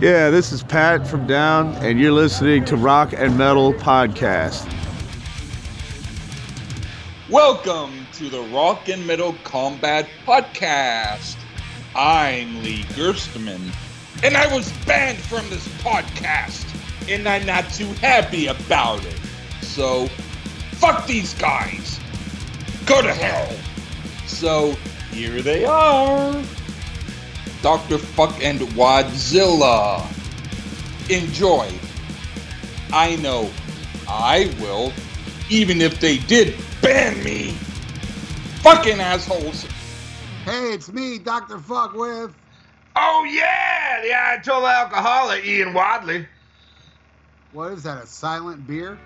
Yeah, this is Pat from Down, and you're listening to Rock and Metal Podcast. Welcome to the Rock and Metal Combat Podcast. I'm Lee Gerstmann, and I was banned from this podcast, and I'm not too happy about it. So, fuck these guys. Go to hell. So, here they are. Dr. Fuck and Wadzilla. Enjoy. I know I will, even if they did ban me. Fucking assholes. Hey, it's me, Dr. Fuck with. Oh yeah, the Ayatollah alcoholic Ian Wadley. What is that, a silent beer?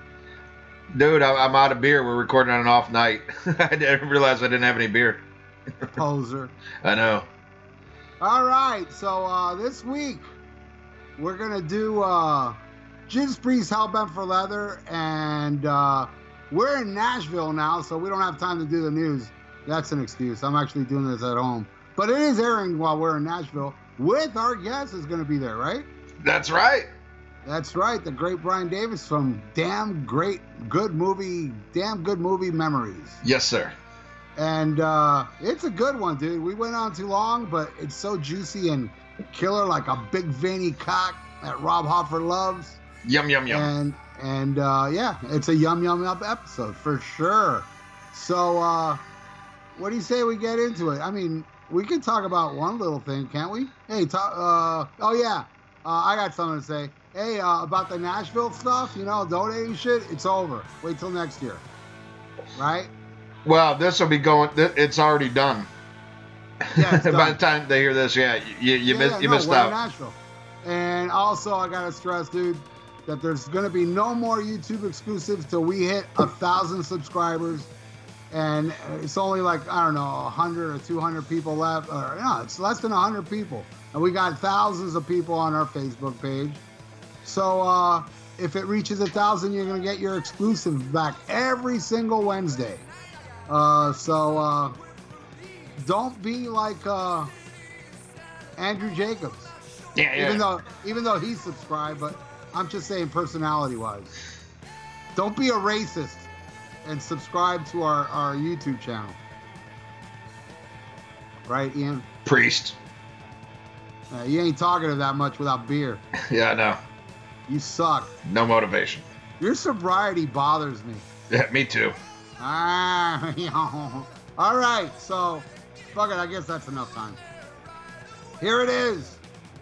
Dude, I- I'm out of beer. We're recording on an off night. I didn't realize I didn't have any beer. Poser. I know. All right, so uh, this week we're gonna do uh, Judas Priest Hellbent for Leather, and uh, we're in Nashville now, so we don't have time to do the news. That's an excuse. I'm actually doing this at home, but it is airing while we're in Nashville. With our guest is gonna be there, right? That's right. That's right, the great Brian Davis from Damn Great Good Movie, Damn Good Movie Memories. Yes, sir. And uh, it's a good one, dude. We went on too long, but it's so juicy and killer like a big veiny cock that Rob Halford loves. Yum yum yum. And and uh, yeah, it's a yum yum yum episode for sure. So uh, what do you say we get into it? I mean, we can talk about one little thing, can't we? Hey, talk, uh, oh yeah, uh, I got something to say. Hey, uh, about the Nashville stuff, you know, donating shit, it's over. Wait till next year, right? Well, this will be going. It's already done. Yeah, it's By the time they hear this, yeah, you you, Yeah, missed yeah, you no, missed out. Nashville. And also, I gotta stress, dude, that there's gonna be no more YouTube exclusives till we hit a thousand subscribers. And it's only like I don't know, hundred or two hundred people left, or no, it's less than hundred people. And we got thousands of people on our Facebook page. So uh, if it reaches a thousand, you're gonna get your exclusive back every single Wednesday. Uh, so uh, don't be like uh, Andrew Jacobs. Yeah, yeah. Even though even though he's subscribed, but I'm just saying personality wise. Don't be a racist and subscribe to our, our YouTube channel. Right, Ian? Priest. Uh, you ain't talkative that much without beer. Yeah, I know. You suck. No motivation. Your sobriety bothers me. Yeah, me too. Ah, all right. So, fuck it. I guess that's enough time. Here it is,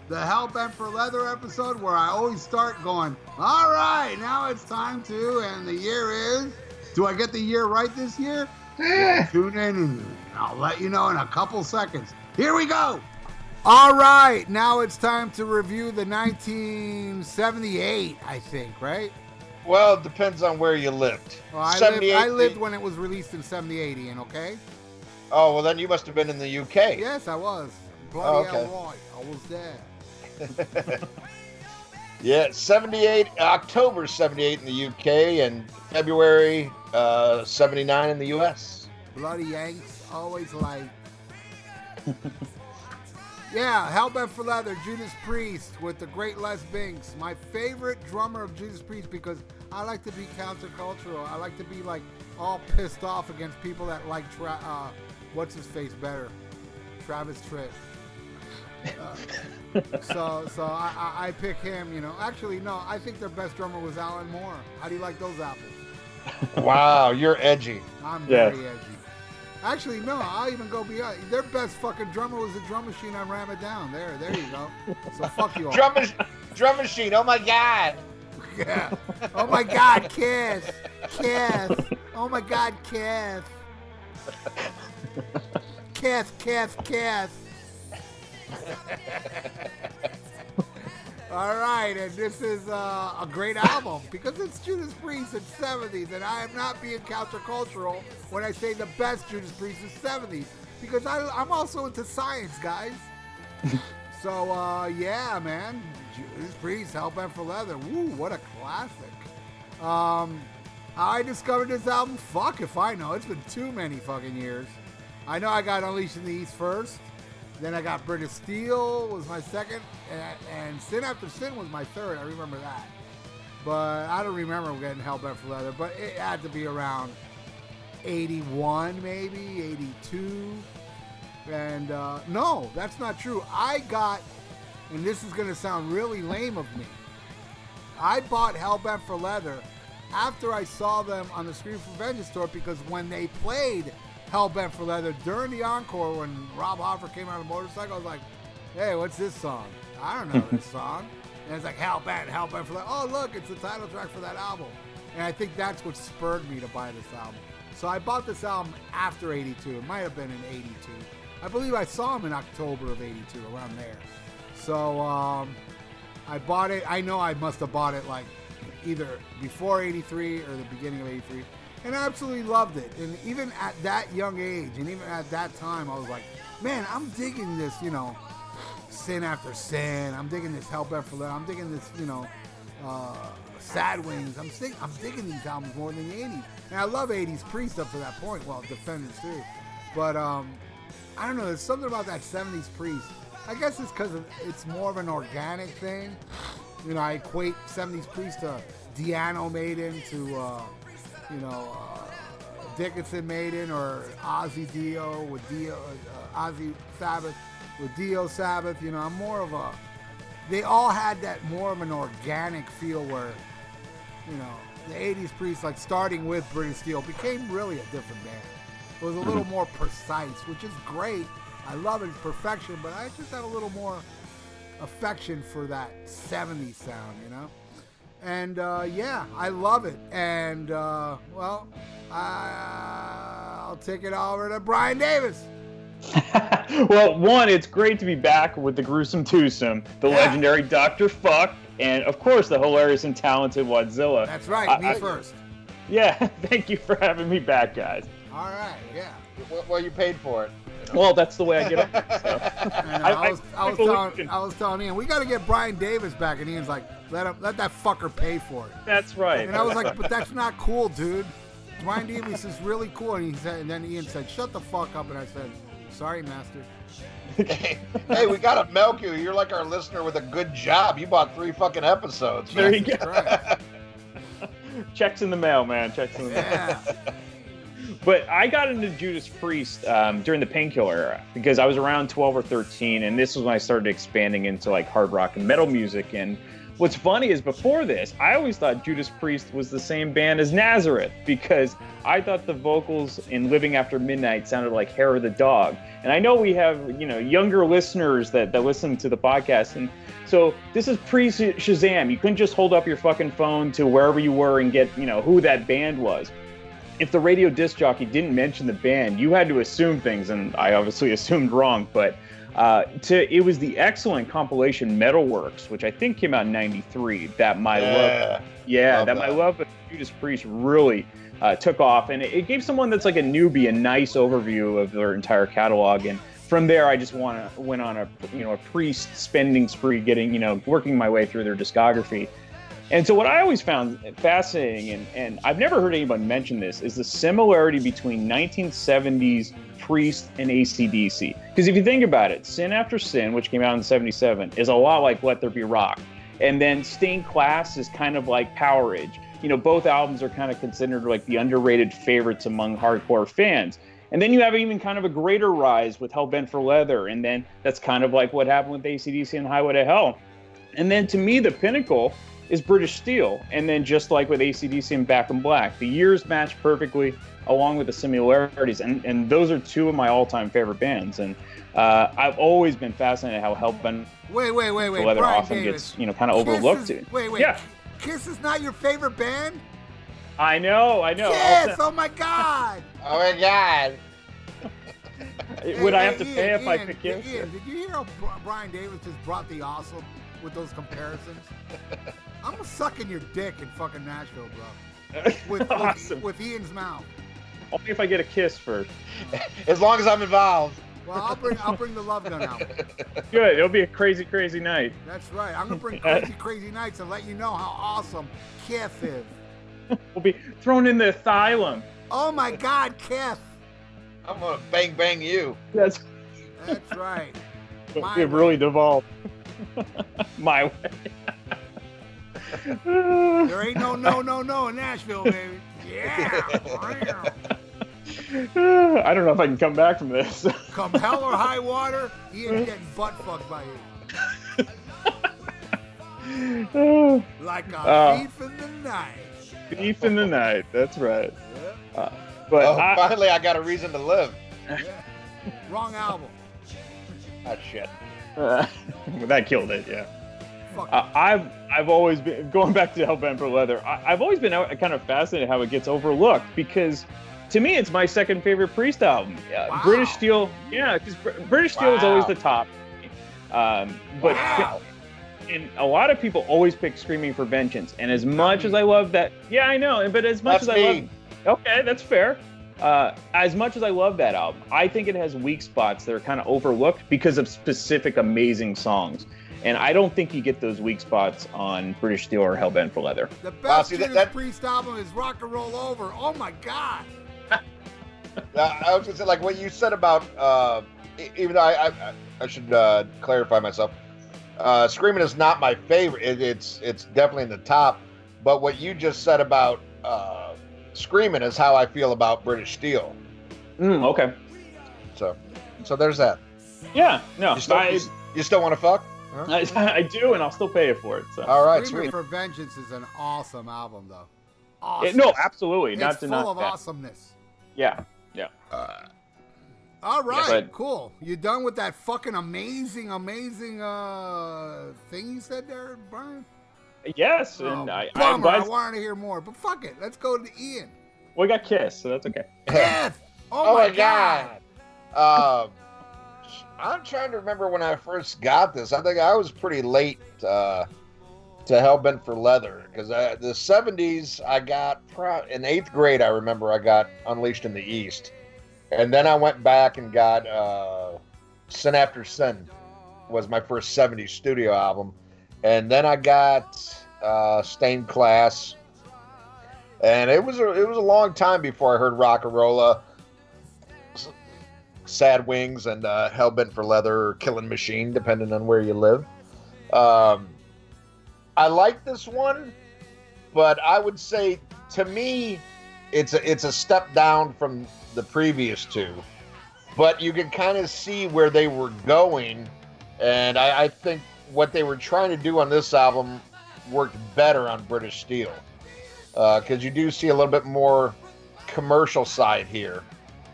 the Hellbent for Leather episode, where I always start going. All right, now it's time to, and the year is. Do I get the year right this year? Eh, Tune in, and I'll let you know in a couple seconds. Here we go. All right, now it's time to review the 1978, I think, right? Well, it depends on where you lived. Well, I, lived, I lived when it was released in 78, Ian, okay? Oh, well, then you must have been in the UK. Yes, I was. Bloody Oh, okay. right. I was there. Yeah, 78, October 78 in the UK, and February uh, 79 in the US. Bloody Yanks, always like. yeah, Hellbent for Leather, Judas Priest with the great Les Binks. My favorite drummer of Judas Priest because I like to be countercultural. I like to be like all pissed off against people that like tra- uh, what's his face better, Travis Tritt. Uh, so so I, I, I pick him. You know, actually no, I think their best drummer was Alan Moore. How do you like those apples? Wow, you're edgy. I'm Yes. very edgy. Actually, no, I'll even go beyond. Uh, their best fucking drummer was the drum machine on Ram It Down. There, there you go. So fuck you all. Drum, drum machine, oh my god. Yeah. Oh my God, Kiss, Kiss. Oh my God, Kiss. Kiss, Kiss, Kiss. All right, and this is uh, a great album because it's Judas Priest in 70s, and I am not being countercultural when I say the best Judas Priest is 70s because I, I'm also into science, guys. so uh, yeah, man, Judas Priest, Hellbent for Leather. Woo, what a classic. Um, how I discovered this album? Fuck if I know. It's been too many fucking years. I know I got Unleashed in the East first. Then I got British Steel was my second, and, and Sin After Sin was my third. I remember that, but I don't remember getting Hellbent for Leather. But it had to be around 81, maybe 82. And uh, no, that's not true. I got, and this is gonna sound really lame of me. I bought Hellbent for Leather after I saw them on the Screaming for Vengeance tour because when they played Hellbent for Leather during the encore when Rob Halford came out on a motorcycle, I was like, hey, what's this song? I don't know this song. And it's like Hellbent, Hellbent for Leather. Oh, look, it's the title track for that album. And I think that's what spurred me to buy this album. So I bought this album after 82. It might have been in 82. I believe I saw him in October of 82, around there. So um, I bought it. I know I must have bought it like either before 83 or the beginning of 83 and I absolutely loved it. And even at that young age and even at that time i was like man i'm digging this you know sin after sin. I'm digging this for Leather. i'm digging this you know uh, sad wings. I'm, dig- I'm digging these albums more than the 80s and i love 80s priest up to that point well defenders too. But um, i don't know there's something about that 70s priest. I guess it's because it's more of an organic thing. You know, I equate 70s Priest to Di'Anno Maiden to, uh, you know, uh, Dickinson Maiden or Ozzy Dio with Dio, uh, Ozzy Sabbath with Dio Sabbath. You know, I'm more of a. They all had that more of an organic feel where, you know, the 80s Priest, like starting with British Steel, became really a different band. It was a little more precise, which is great. I love it, it's perfection, but I just have a little more affection for that 70s sound, you know? And uh, yeah, I love it. And uh, well, I, I'll take it over to Brian Davis. well, one, it's great to be back with the gruesome twosome, the Yeah. legendary Dr. Fuck, and of course the hilarious and talented Wadzilla. That's right, I- me I- first. Yeah, thank you for having me back, guys. All right, yeah. Well, well, you paid for it. Well, that's the way I get up. So. I- I, I- was, I, I was telling, I was telling Ian, we got to get Brian Davis back, and Ian's like, let him, let that fucker pay for it. That's right. And I was like, but that's not cool, dude. Brian Davis is really cool. And he said, and then Ian said, shut the fuck up. And I said, sorry, master. hey, hey, we gotta milk you. You're like our listener with a good job. You bought three fucking episodes. There man. you go. Checks in the mail, man. Checks in the mail. Yeah. But I got into Judas Priest um, during the Painkiller era because I was around 12 or 13, and this was when I started expanding into like hard rock and metal music. And what's funny is before this, I always thought Judas Priest was the same band as Nazareth because I thought the vocals in Living After Midnight sounded like Hair of the Dog. And I know we have you know younger listeners that that listen to the podcast, and so this is pre Shazam. You couldn't just hold up your fucking phone to wherever you were and get you know who that band was if the radio disc jockey didn't mention the band, you had to assume things, and I obviously assumed wrong. But uh, to it was the excellent compilation Metalworks, which I think came out in '93. That my love, Yeah. yeah, love that, my love of Judas Priest really uh, took off, and it, it gave someone that's like a newbie a nice overview of their entire catalog. And from there, I just want to went on a you know a Priest spending spree, getting you know working my way through their discography. And so, what I always found fascinating, and, and I've never heard anyone mention this, is the similarity between 1970s Priest and ACDC. Because if you think about it, Sin After Sin, which came out in 77, is a lot like Let There Be Rock. And then Stained Class is kind of like Powerage. You know, both albums are kind of considered like the underrated favorites among hardcore fans. And then you have even kind of a greater rise with Hellbent for Leather. And then that's kind of like what happened with ACDC and Highway to Hell. And then to me, the pinnacle is British Steel. And then just like with ACDC and Back in Black, the years match perfectly along with the similarities. And, and those are two of my all time favorite bands. And uh, I've always been fascinated how Hellbent Wait, wait, wait, wait. Leather Brian often Davis. gets, you know, kind of Kiss overlooked. is- Wait, wait. Yeah. Kiss is not your favorite band? I know, I know. I'll Kiss! Oh my God! Oh my God. say- Would I have to hey, pay Ian, if I Ian, could kiss? Ian, did you hear how Brian Davis just brought the awesome with those comparisons? I'm sucking your dick in fucking Nashville, bro. With, with, awesome. with Ian's mouth. Only if I get a kiss first. As long as I'm involved. Well, I'll bring I'll bring the love gun out. Good. It'll be a crazy, crazy night. That's right. I'm gonna bring crazy, crazy nights and let you know how awesome Kiff is. We'll be thrown in the asylum. Oh my God, Kiff! I'm gonna bang bang you. That's That's right. My it really devolved. My way. There ain't no no no no in Nashville, baby. Yeah. I don't know if I can come back from this. Come hell or high water, he ain't getting butt fucked by you. Like a Oh. thief in the night. Thief in the night. That's right. Uh, but Oh, I, finally, I got a reason to live. Yeah. Wrong album. Ah, shit. that killed it. Yeah. Uh, I've I've always been going back to Hellbent for Leather. I, I've always been kind of fascinated how it gets overlooked because to me it's my second favorite Priest album. Uh, Wow. British Steel, yeah, because British Steel is always the top. Um, but Wow. and a lot of people always pick Screaming for Vengeance. And as much as I love that, yeah, I know. But as much That's as I love. Okay, that's fair. Uh, as much as I love that album, I think it has weak spots that are kind of overlooked because of specific amazing songs. And I don't think you get those weak spots on British Steel or Hellbent for Leather. The best Wow, see, that- that- Priest album is Rock and Roll Over. Oh my god. I was gonna say, like what you said about, uh, even though I, I, I should uh, clarify myself. Uh, Screaming is not my favorite. It, it's it's definitely in the top. But what you just said about uh, Screaming is how I feel about British Steel. Mm, okay. So, so there's that. Yeah. No. You still, I, you, you still want to fuck? I, I do, and I'll still pay you for it. So. All right, Screaming sweet. for Vengeance is an awesome album, though. Yeah, Awesome. no, absolutely. it's Not to full knock of that. awesomeness. Yeah. All right, but- cool. You done with that fucking amazing, amazing uh thing you said there, Brian? Yes, Oh, and I, I'm bummer. I glad wanted to hear more, but fuck it. Let's go to Ian. we got Kiss, so that's okay. Death. Oh, Oh my my god. Um, I'm trying to remember when I first got this. I think I was pretty late uh, to Hellbent for Leather because the 70s I got pro- in eighth grade. I remember I got Unleashed in the East, and then I went back and got uh, Sin After Sin was my first 70s studio album, and then I got uh, Stained Class. And it was a, it was a long time before I heard Rocka Rolla. Sad Wings and uh, Hellbent for Leather or Killing Machine, depending on where you live. Um, I like this one, but I would say to me, it's a it's a step down from the previous two. But you can kind of see where they were going, and I, I think what they were trying to do on this album worked better on British Steel because you do see a little bit more commercial side here,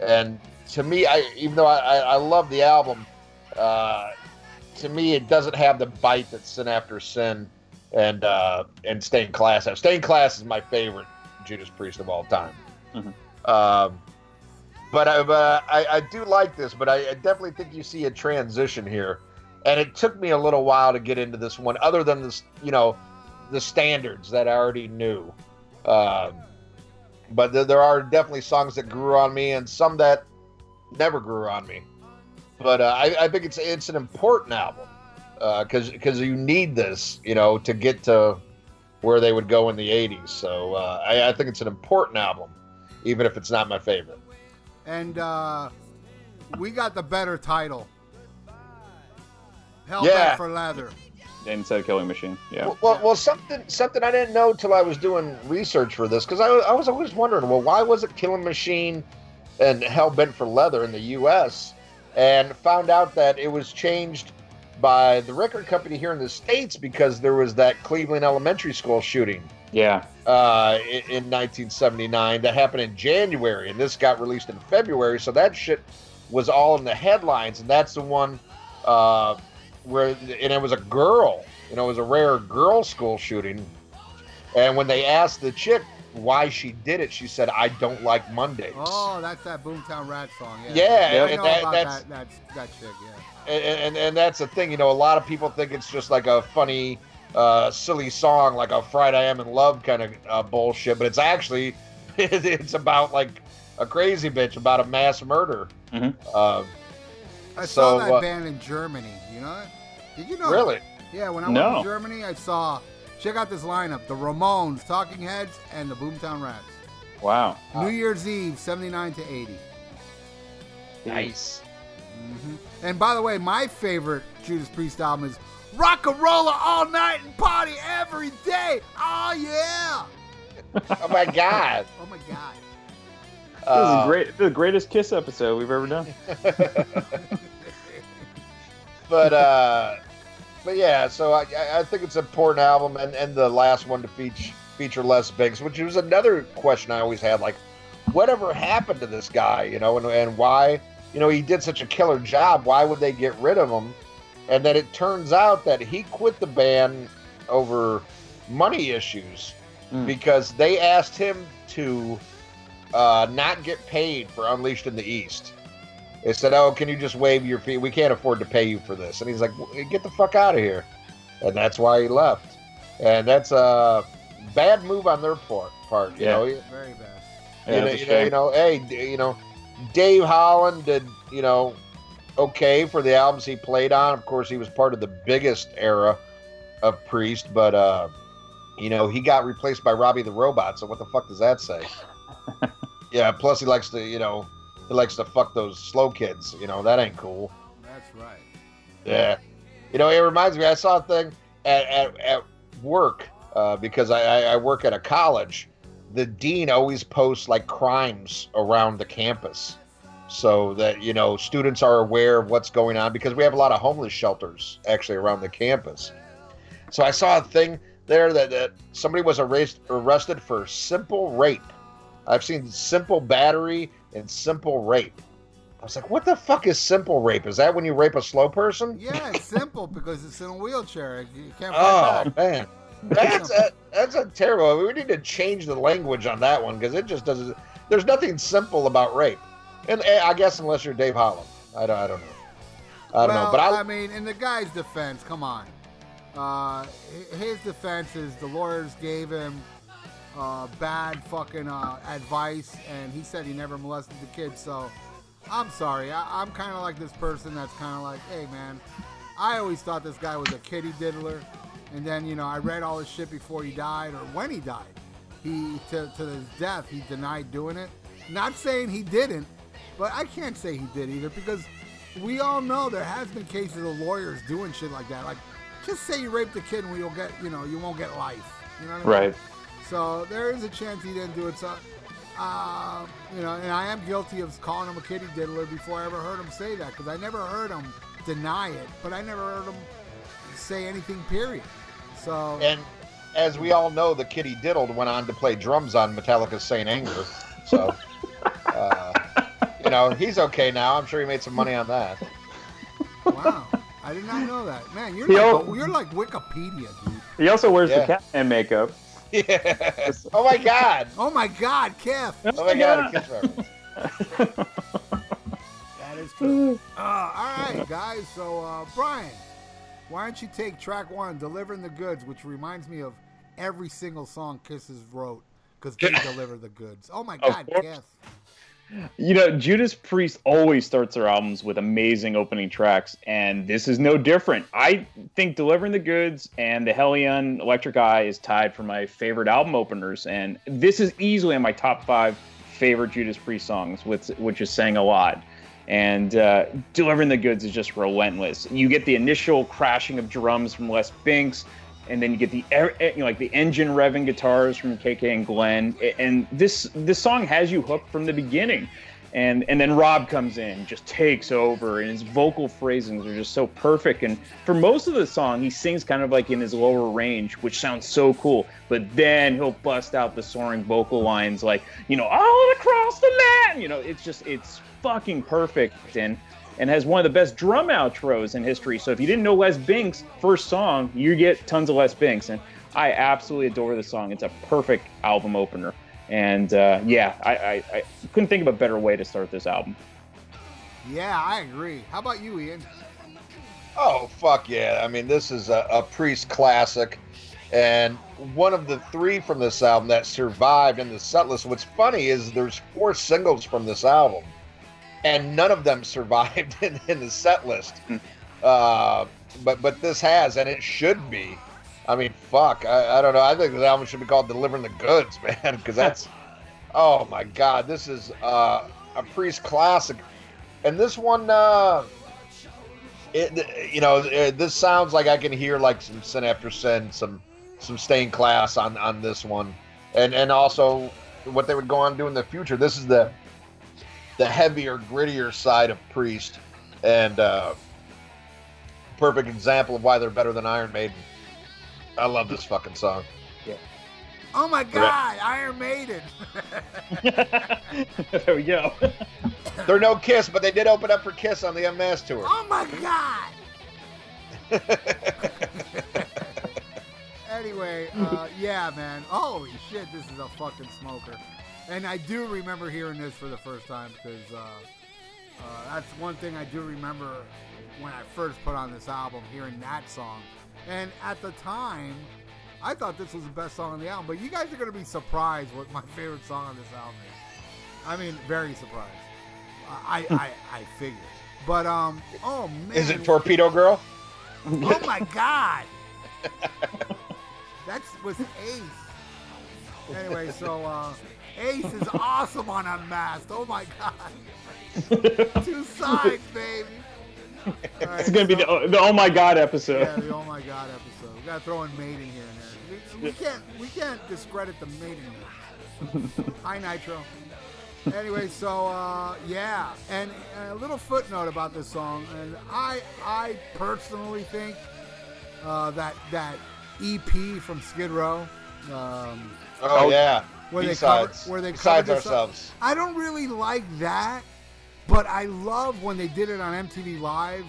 and to me, I even though I, I, I love the album, uh, to me it doesn't have the bite that Sin After Sin and uh, and Stained Class have. Stained Class is my favorite Judas Priest of all time. Mhm. Um, but I, but I, I do like this, but I, I definitely think you see a transition here, and it took me a little while to get into this one. Other than this, you know, the standards that I already knew. Um, but there, there are definitely songs that grew on me, and some that never grew on me. But uh, I, I think it's it's an important album because because you need this, you know, to get to where they would go in the '80s. So uh, I, I think it's an important album, even if it's not my favorite. And uh we got the better title. Hellbent Yeah. for Leather. Instead of Killing Machine. Yeah. Well, well, well, something something I didn't know till I was doing research for this because I, I was always wondering, well, why was it Killing Machine and "Hell Bent for Leather in the U.S. and found out that it was changed by the record company here in the states because there was that Cleveland Elementary School shooting Yeah. uh, in, in 1979 that happened in January, and this got released in February. So that shit was all in the headlines, and that's the one uh, where, and it was a girl. You know, it was a rare girl school shooting. And when they asked the chick why she did it, she said, "I don't like Mondays." Oh, that's that Boomtown Rat song. Yeah, Yeah, I and know that- that's- that, that that chick. Yeah. and, and and that's the thing, you know, a lot of people think it's just like a funny, uh, silly song, like a "Friday I Am in Love" kind of uh, bullshit, but it's actually it's about like a crazy bitch about a mass murder. Mhm. Uh, I So, saw that uh, band in Germany. You know that? Did you know? really? Yeah, when I No. went to Germany, I saw. Check out this lineup: the Ramones, Talking Heads, and the Boomtown Rats. Wow. New Year's Eve, '79 to '80. Nice. And by the way, my favorite Judas Priest album is Rock and Roller All Night and Party Every Day. Oh yeah! Oh my god. Oh my god. This is Uh, great. The greatest Kiss episode we've ever done. but uh, but yeah, so I, I- think it's an important album, and, and the last one to feature feature Les Binks, which was another question I always had, like, whatever happened to this guy, you know, and, and why, you know, he did such a killer job. Why would they get rid of him? And then it turns out that he quit the band over money issues Mm. because they asked him to uh, not get paid for Unleashed in the East. They said, "Oh, can you just waive your fee? We can't afford to pay you for this." And he's like, "Get the fuck out of here," and that's why he left. And that's a bad move on their part. Part, you Yeah. know. Very bad. Yeah, you, know, you, know, you know, hey, you know, Dave Holland did, you know, okay for the albums he played on. Of course, he was part of the biggest era of Priest, but uh, you know, he got replaced by Robbie the Robot. So what the fuck does that say? yeah. Plus, he likes to, you know, he likes to fuck those slow kids. You know, that ain't cool. That's right. Yeah. You know, it reminds me. I saw a thing at at, at work uh, because I, I I work at a college. The dean always posts like crimes around the campus, so that you know students are aware of what's going on because we have a lot of homeless shelters actually around the campus. So I saw a thing there that, that somebody was arrest, arrested for simple rape. I've seen simple battery and simple rape. I was like, what the fuck is simple rape? Is that when you rape a slow person? Yeah, it's simple because it's in a wheelchair. You can't Oh back. man, that's a, that's a terrible. We need to change the language on that one because it just doesn't. There's nothing simple about rape, and eh, I guess unless you're Dave Holland, I don't, I don't know. I don't well, know, but I, I mean, in the guy's defense, come on. Uh, his defense is the lawyers gave him uh, bad fucking uh, advice, and he said he never molested the kid. So, I'm sorry. I, I'm kind of like this person that's kind of like, hey, man, I always thought this guy was a kitty diddler, and then you know I read all his shit before he died or when he died. He to, to his death he denied doing it. Not saying he didn't, but I can't say he did either because we all know there has been cases of lawyers doing shit like that. Like, just say you raped a kid and you'll get, you know, you won't get life. You know what I mean? Right. So there is a chance he didn't do it. So, uh, you know, and I am guilty of calling him a kitty diddler before I ever heard him say that because I never heard him deny it, but I never heard him say anything. Period. So and as we all know, the Kitty Diddled went on to play drums on Metallica's Saint Anger, so uh, you know he's okay now. I'm sure he made some money on that. wow, I did not know that. Man, you're He like al- you're like Wikipedia, dude. He also wears Yeah. the Catman makeup. Yeah. Oh my God. Oh my God, Kev. Oh my God. a kiss reference. That is true. uh, all right, guys. So, uh, Brian, why don't you take track one, "Delivering the Goods," which reminds me of every single song Kisses wrote because they deliver the goods. Oh my God, course. You know, Judas Priest always starts their albums with amazing opening tracks, and this is no different. I think Delivering the Goods and The Hellion Electric Eye is tied for my favorite album openers, and this is easily in my top five favorite Judas Priest songs, which, which is saying a lot. And uh, Delivering the Goods is just relentless. You get the initial crashing of drums from Les Binks, and then you get the eh, you know, like the engine revving guitars from KK and Glenn, and this this song has you hooked from the beginning, and and then Rob comes in, just takes over, and his vocal phrasings are just so perfect. And for most of the song, he sings kind of like in his lower range, which sounds so cool. But then he'll bust out the soaring vocal lines like you know all across the land. You know, it's just it's fucking perfect and and has one of the best drum outros in history. So if you didn't know Les Binks' first song, you get tons of Les Binks, and I absolutely adore the song. It's a perfect album opener, and uh, yeah, I, I, I couldn't think of a better way to start this album. Yeah, I agree. How about you, Ian? Oh fuck yeah! I mean, this is a, a Priest classic, and one of the three from this album that survived in the set list. What's funny is there's four singles from this album, and none of them survived in, in the set list. Uh, but but this has, and it should be. I mean, fuck. I, I don't know. I think this album should be called "Delivering the Goods," man, because that's. oh my god, this is uh, a Priest classic. and this one, uh, it you know, it, this sounds like I can hear like some sin after sin, some some stained class on on this one, and and also what they would go on to do in the future. This is the the heavier, grittier side of Priest, and uh, perfect example of why they're better than Iron Maiden. I love this fucking song. Yeah. Oh my God, Iron Maiden. there we go. They're no Kiss, but they did open up for Kiss on the Unmasked tour. oh my God. anyway, uh, yeah, man. Holy shit, this is a fucking smoker. And I do remember hearing this for the first time because uh, uh, that's one thing I do remember when I first put on this album, hearing that song. And at the time, I thought this was the best song on the album. But you guys are going to be surprised what my favorite song on this album is. I mean, very surprised. I I, I figured. But um, oh man, Is it Torpedo Girl? Oh my god! That's was Ace. Anyway, so uh, Ace is awesome on Unmasked. Oh my god! Two sides, baby. All right, It's gonna be the, the oh my god episode. yeah, the oh my god episode. We gotta throw in mating here and there. We, we can't we can't discredit the mating. Here. Hi Nitro. Anyway, so uh, yeah, and a little footnote about this song, and I I personally think uh, that that EP from Skid Row, um, Oh, yeah. Where they Besides, cover, where they besides covered this up- ourselves. I don't really like that, but I love when they did it on MTV Live.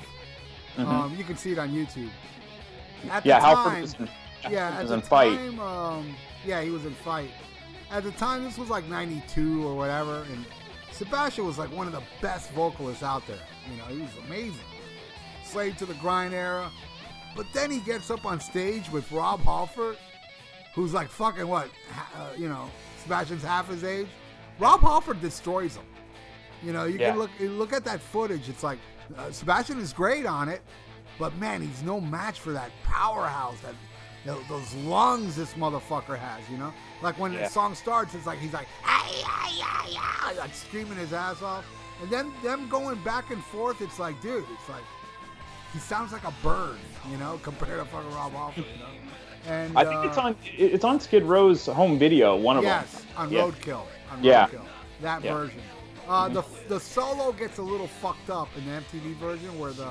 Mhm. Um, you can see it on YouTube. At yeah, the Halford time, was in, yeah, at was the in fight. time, um, yeah, he was in fight. At the time, this was like '92 or whatever, and Sebastian was like one of the best vocalists out there. You know, he was amazing. Slave to the Grind era, but then he gets up on stage with Rob Halford, who's like fucking what, uh, you know, Sebastian's half his age. Rob Halford destroys him. You know, you Yeah. can look you look at that footage. It's like uh, Sebastian is great on it, but man, he's no match for that powerhouse, that you know, those lungs this motherfucker has. You know, like when Yeah. the song starts, it's like he's like, ay, ay, ay, ay, like screaming his ass off, and then them going back and forth. It's like, dude, it's like he sounds like a bird, you know, compared to fucking Rob Halford. You know, and I think it's uh, on it's on Skid Row's home video. One of Yes, them. on. Roadkill. On Yeah. Roadkill. That Yeah. version. Uh, the the solo gets a little fucked up in the MTV version, where the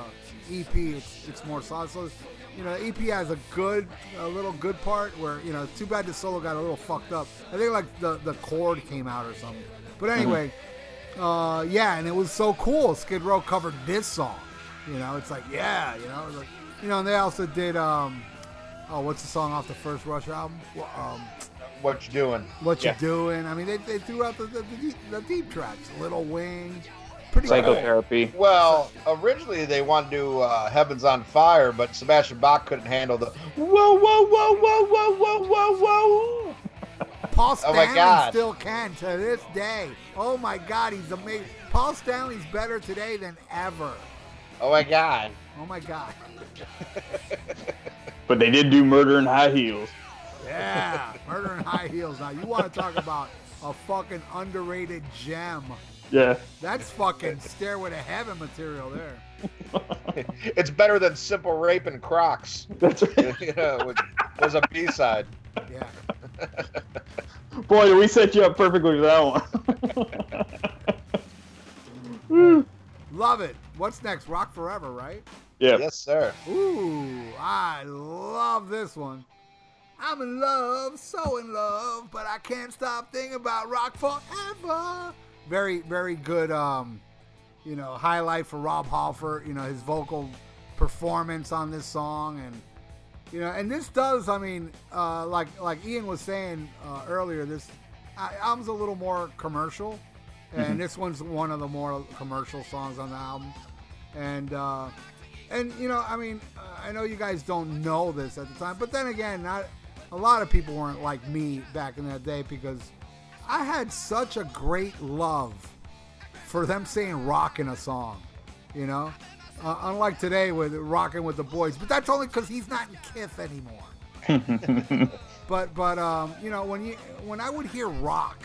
EP it's it's more solid. So, you know, the EP has a good, a little good part where you know, it's too bad the solo got a little fucked up. I think like the the chord came out or something. But anyway, uh, yeah, and it was so cool. Skid Row covered this song. You know, it's like yeah, you know, like you know, and they also did um, oh, what's the song off the first Rush album? Well, Um, What you doing? what Yeah. you doing. I mean, they, they threw out the, the, the, deep, the deep tracks, Little Wing, pretty Psychotherapy. Well, originally they wanted to do uh, Heaven's on Fire, but Sebastian Bach couldn't handle the whoa, whoa, whoa, whoa, whoa, whoa, whoa, whoa. Paul Oh my Stanley God. still can to this day. Oh my God, he's amazing. Paul Stanley's better today than ever. Oh my God. Oh my God. But they did do Murder in High Heels. Yeah, Murder in High Heels. Now you want to talk about a fucking underrated gem? Yeah. That's fucking Stairway to Heaven material there. It's better than Simple Rape and Crocs. That's right. you know, which was a B side. Yeah. Boy, we set you up perfectly for that one. Love it. What's next? Rock Forever, right? Yeah. Yes, sir. Ooh, I love this one. I'm in love, so in love, but I can't stop thinking about rock forever. Very, very good, um, you know, highlight for Rob Halford. You know, his vocal performance on this song, and you know, and this does. I mean, uh, like like Ian was saying uh, earlier, this uh, album's a little more commercial, and this one's one of the more commercial songs on the album, and. uh and you know, I mean, uh, I know you guys don't know this at the time, but then again, not a lot of people weren't like me back in that day because I had such a great love for them saying rock in a song, you know. Uh, unlike today with rocking with the boys, but that's only because he's not in Kith anymore. but but um, you know when you when I would hear rock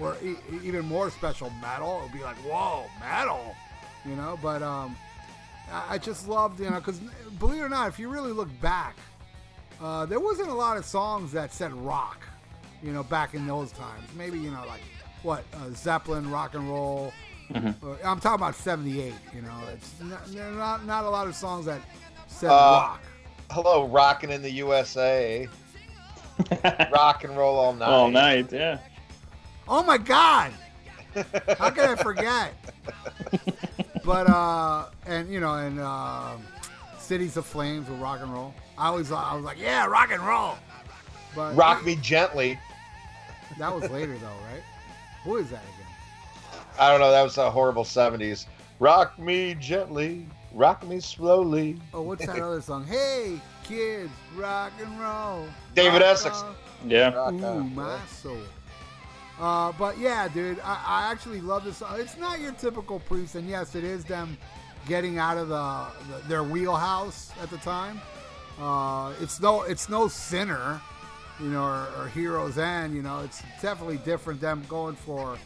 or e- even more special metal, it would be like whoa metal, you know. But um, I, I just loved, you know, because believe it or not, if you really look back, uh, there wasn't a lot of songs that said rock, you know, back in those times. Maybe you know, like what uh, Zeppelin, rock and roll. Mhm. Uh, I'm talking about '78. You know, it's not, not not a lot of songs that said Uh, rock. Hello, rocking in the USA. Rock and roll all night. All night, yeah. Oh my God! How can I forget? but uh, and you know, and uh, Cities of Flames with rock and roll. I always I was like, yeah, rock and roll. But Rock me gently. That was later though, right? Who is that again? I don't know. That was a horrible '70s. Rock me gently, rock me slowly. Oh, what's that other song? Hey, kids, rock and roll. David Rock Essex. on. Yeah. Rock Ooh, on, my soul. Uh, but yeah, dude, I, I actually love this. It's not your typical priest, and yes, it is them getting out of the, the their wheelhouse at the time. Uh, it's no, it's no sinner, you know, or, or hero's end. You know, it's definitely different. Them going for,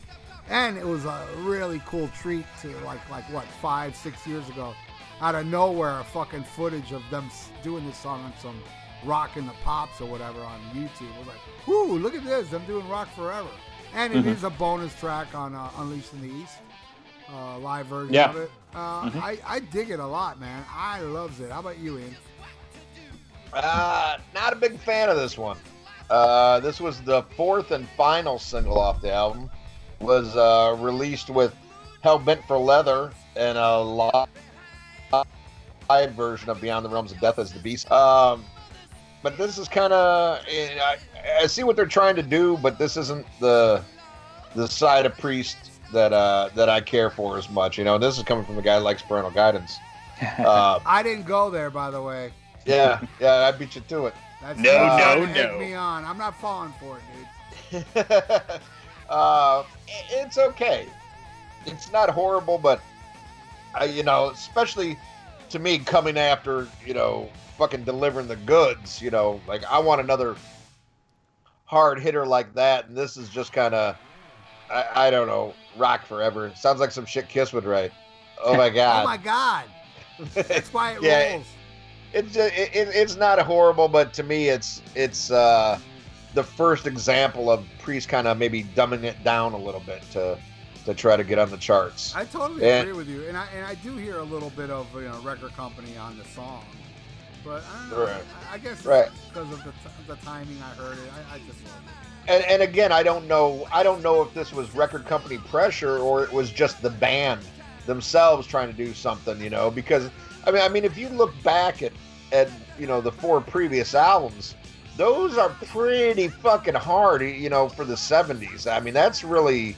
and it was a really cool treat to like like what five six years ago, out of nowhere, a fucking footage of them doing this song on some rock in the pops or whatever on YouTube. I was like, whoo, look at this, them doing rock forever. And it is Mhm. a bonus track on uh, Unleashed in the East, uh, live version Yeah. of it. Uh, Mhm. I, I dig it a lot, man. I loves it. How about you, Ian? Uh, not a big fan of this one. Uh, this was the fourth and final single off the album. Was uh, released with Hell Bent for Leather and a live live version of Beyond the Realms of Death as the Beast. Um, but this is kind of I, I see what they're trying to do, but this isn't the the side of Priest that uh, that I care for as much. You know, this is coming from a guy who likes parental guidance. Uh, I didn't go there, by the way. yeah, yeah, I beat you to it. That's No, you no, trying no. me on. I'm not falling for it, dude. uh, it's okay. It's not horrible, but uh, you know, especially to me coming after you know fucking delivering the goods. You know, like I want another hard hitter like that, and this is just kind of I, I don't know, rock forever. Sounds like some shit Kiss would write. Oh my god. Oh my God. That's why it Yeah, rolls. it's it, it, it's not horrible, but to me, it's it's uh, the first example of Priest kind of maybe dumbing it down a little bit to to try to get on the charts. I totally Yeah. agree with you, and I and I do hear a little bit of you know record company on the song, but I don't know. Right. I, I guess Right. because of the, t- the timing. I heard it. I, I just love it. And and again, I don't know I don't know if this was record company pressure or it was just the band themselves trying to do something, you know, because I mean I mean if you look back at at you know the four previous albums, those are pretty fucking hard, you know, for the 70s. I mean, that's really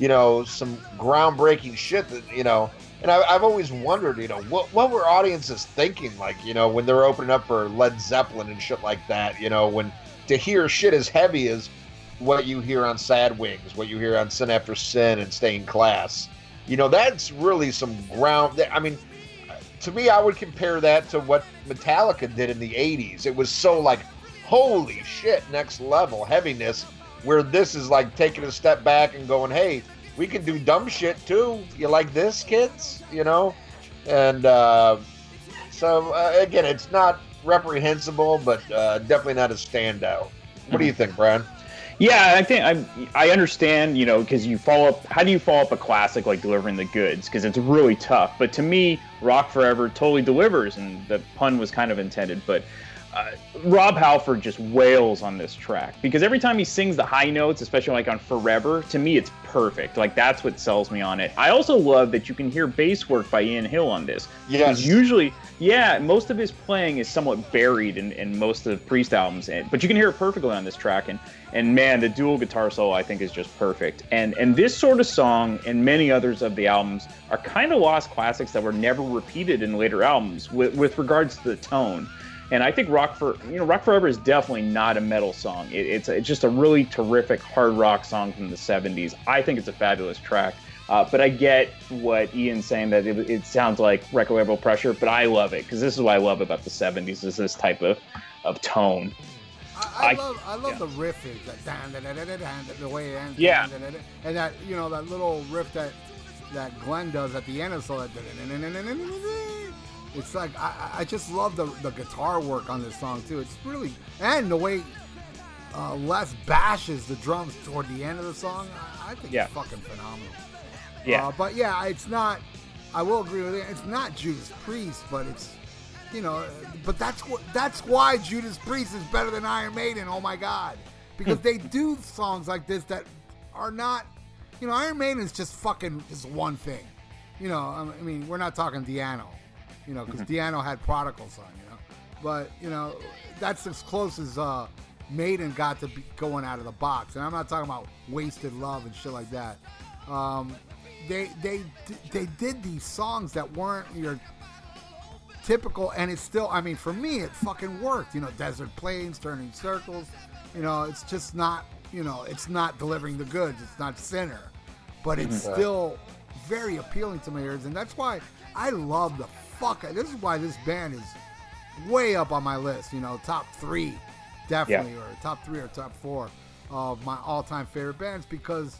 you know, some groundbreaking shit that, you know, and I, I've always wondered, you know, what what were audiences thinking, like, you know, when they're opening up for Led Zeppelin and shit like that, you know, when to hear shit as heavy as what you hear on Sad Wings, what you hear on Sin After Sin and Stained Class, you know, that's really some ground. I mean, to me, I would compare that to what Metallica did in the '80s. It was so like, holy shit, next level heaviness. Where this is like taking a step back and going, hey, we can do dumb shit too. You like this, kids? You know, and uh, so uh, again, it's not reprehensible, but uh, definitely not a standout. What do you think, Brian? Yeah, I think I I understand, you know, because you follow up. How do you follow up a classic like delivering the goods? Because it's really tough. But to me, Rock Forever totally delivers, and the pun was kind of intended. But uh, Rob Halford just wails on this track because every time he sings the high notes, especially like on Forever, to me it's perfect. Like that's what sells me on it. I also love that you can hear bass work by Ian Hill on this. Yes. Usually, yeah, most of his playing is somewhat buried in, in most of the Priest albums, but you can hear it perfectly on this track. And and man, the dual guitar solo I think is just perfect. And and this sort of song and many others of the albums are kind of lost classics that were never repeated in later albums with, with regards to the tone. And I think Rock for you know Rock Forever is definitely not a metal song. It, it's it's just a really terrific hard rock song from the '70s. I think it's a fabulous track. Uh, but I get what Ian's saying that it, it sounds like record label pressure, but I love it because this is what I love about the '70s is this type of of tone. I, I, I- love I love yeah. the that dan, dan, dan, the way it ends. Yeah. and that you know that little riff that that Glenn does at the end of the song. It's like I, I just love the the guitar work on this song too. It's really and the way uh, Les bashes the drums toward the end of the song. I, I think Yeah. it's fucking phenomenal. Yeah. Uh, but yeah, it's not. I will agree with it. It's not Judas Priest, but it's you know. But that's what that's why Judas Priest is better than Iron Maiden. Oh my God, because they do songs like this that are not. You know, Iron Maiden is just fucking just one thing. You know, I mean, we're not talking Di'Anno. You know, because Di'Anno had Prodigal Son. You know, but you know, that's as close as uh, Maiden got to be going out of the box. And I'm not talking about wasted love and shit like that. Um, they they they did these songs that weren't your typical, and it's still. I mean, for me, it fucking worked. You know, desert plains, turning circles. You know, it's just not. You know, it's not delivering the goods. It's not Sinner, but it's still very appealing to my ears, and that's why I love the fuck. This is why this band is way up on my list. You know, top three, definitely, or top three or top four of my all-time favorite bands because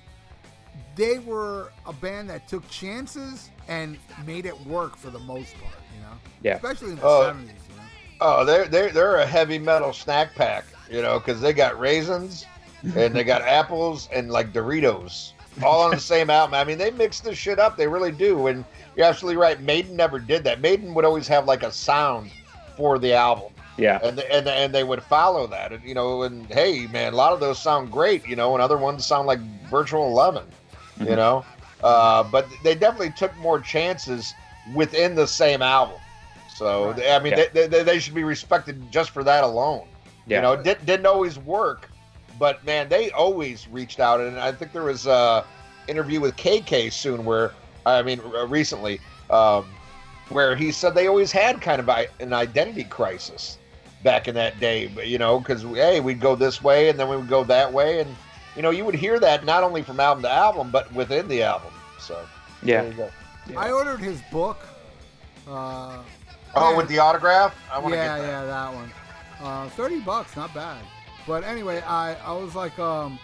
they were a band that took chances and made it work for the most part. You know, Yeah. especially in the Oh. seventies. you know, Oh, they're they're they're a heavy metal snack pack, you know, because they got raisins and they got apples and like Doritos, all on the same album. I mean, they mix this shit up. They really do. And you're absolutely right. Maiden never did that. Maiden would always have like a sound for the album, Yeah. and and and they would follow that. And you know, and hey, man, a lot of those sound great, you know, and other ones sound like Virtual Eleven, you Mhm. know. Uh, but they definitely took more chances within the same album. So Right. I mean, Yeah. they, they, they should be respected just for that alone. Yeah. You know, it did, didn't always work, but man, they always reached out. And I think there was a interview with KK soon where, I mean, uh, recently, um, where he said they always had kind of an identity crisis back in that day. But, you know, because hey, we'd go this way and then we would go that way, and you know, you would hear that not only from album to album, but within the album. So Yeah. there you go. I ordered his book. Uh, Oh, with the autograph, I want to yeah, get that. yeah, that one. Uh, Thirty bucks, not bad. But anyway, I, I was like, um,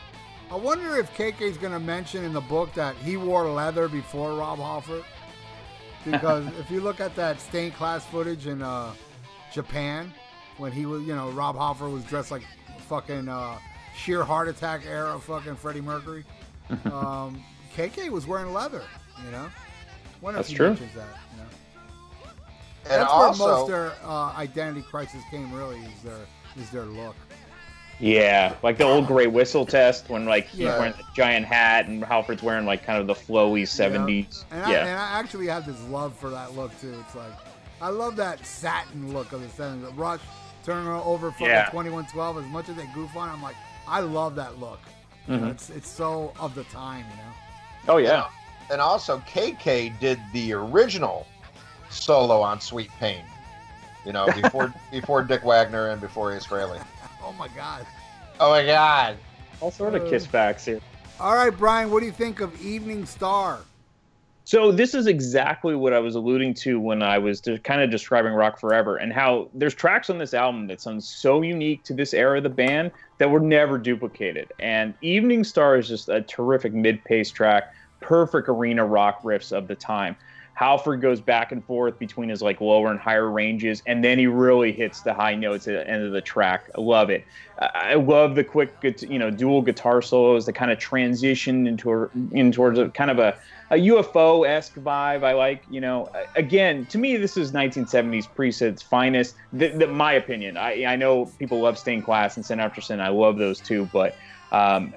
I wonder if KK's gonna mention in the book that he wore leather before Rob Halford. Because if you look at that stained class footage in uh, Japan, when he was, you know, Rob Halford was dressed like fucking uh, sheer heart attack era fucking Freddie Mercury. um, KK was wearing leather, you know. Wonder That's if he true. mentions that, you know. And That's also, where most their uh, identity crisis came. Really, is their is their look. Yeah, like the old gray whistle test when like he's Yeah. wearing the giant hat and Halford's wearing like kind of the flowy seventies. And I, Yeah. and I actually have this love for that look too. It's like I love that satin look of the seventies. Rush turning over fucking Yeah. twenty one twelve. As much as they goof on, I'm like, I love that look. You know, Mhm. it's it's so of the time, you know. Oh yeah. and also KK did the original solo on Sweet Pain. You know, before before Dick Wagner and before Ace Frehley. Oh my god. Oh my God! All sort of Uh, kiss backs here. All right, Brian, what do you think of Evening Star? So this is exactly what I was alluding to when I was de- kind of describing Rock Forever and how there's tracks on this album that sound so unique to this era of the band that were never duplicated. And Evening Star is just a terrific mid-pace track, perfect arena rock riffs of the time. Halford goes back and forth between his like lower and higher ranges, and then he really hits the high notes at the end of the track. I love it. I love the quick, you know, dual guitar solos that kind of transition into in towards a kind of a a UFO esque vibe. I like, you know, again, to me, this is 1970s Priest at finest. Th- my opinion. I, I know people love Stained Class and Sin After Sin. I love those too, but um,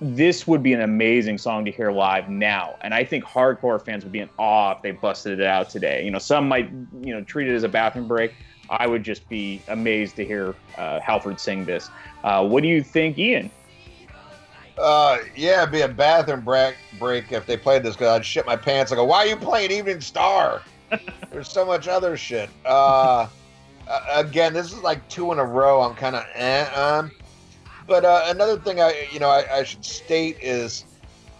this would be an amazing song to hear live now. And I think hardcore fans would be in awe if they busted it out today. You know, some might, you know, treat it as a bathroom break. I would just be amazed to hear uh, Halford sing this. Uh, what do you think, Ian? Uh, yeah, it'd be a bathroom break break if they played this because I'd shit my pants. I go, why are you playing Evening Star? There's so much other shit. Uh, again, this is like two in a row. I'm kind of eh on. But uh, another thing I, you know, I, I should state is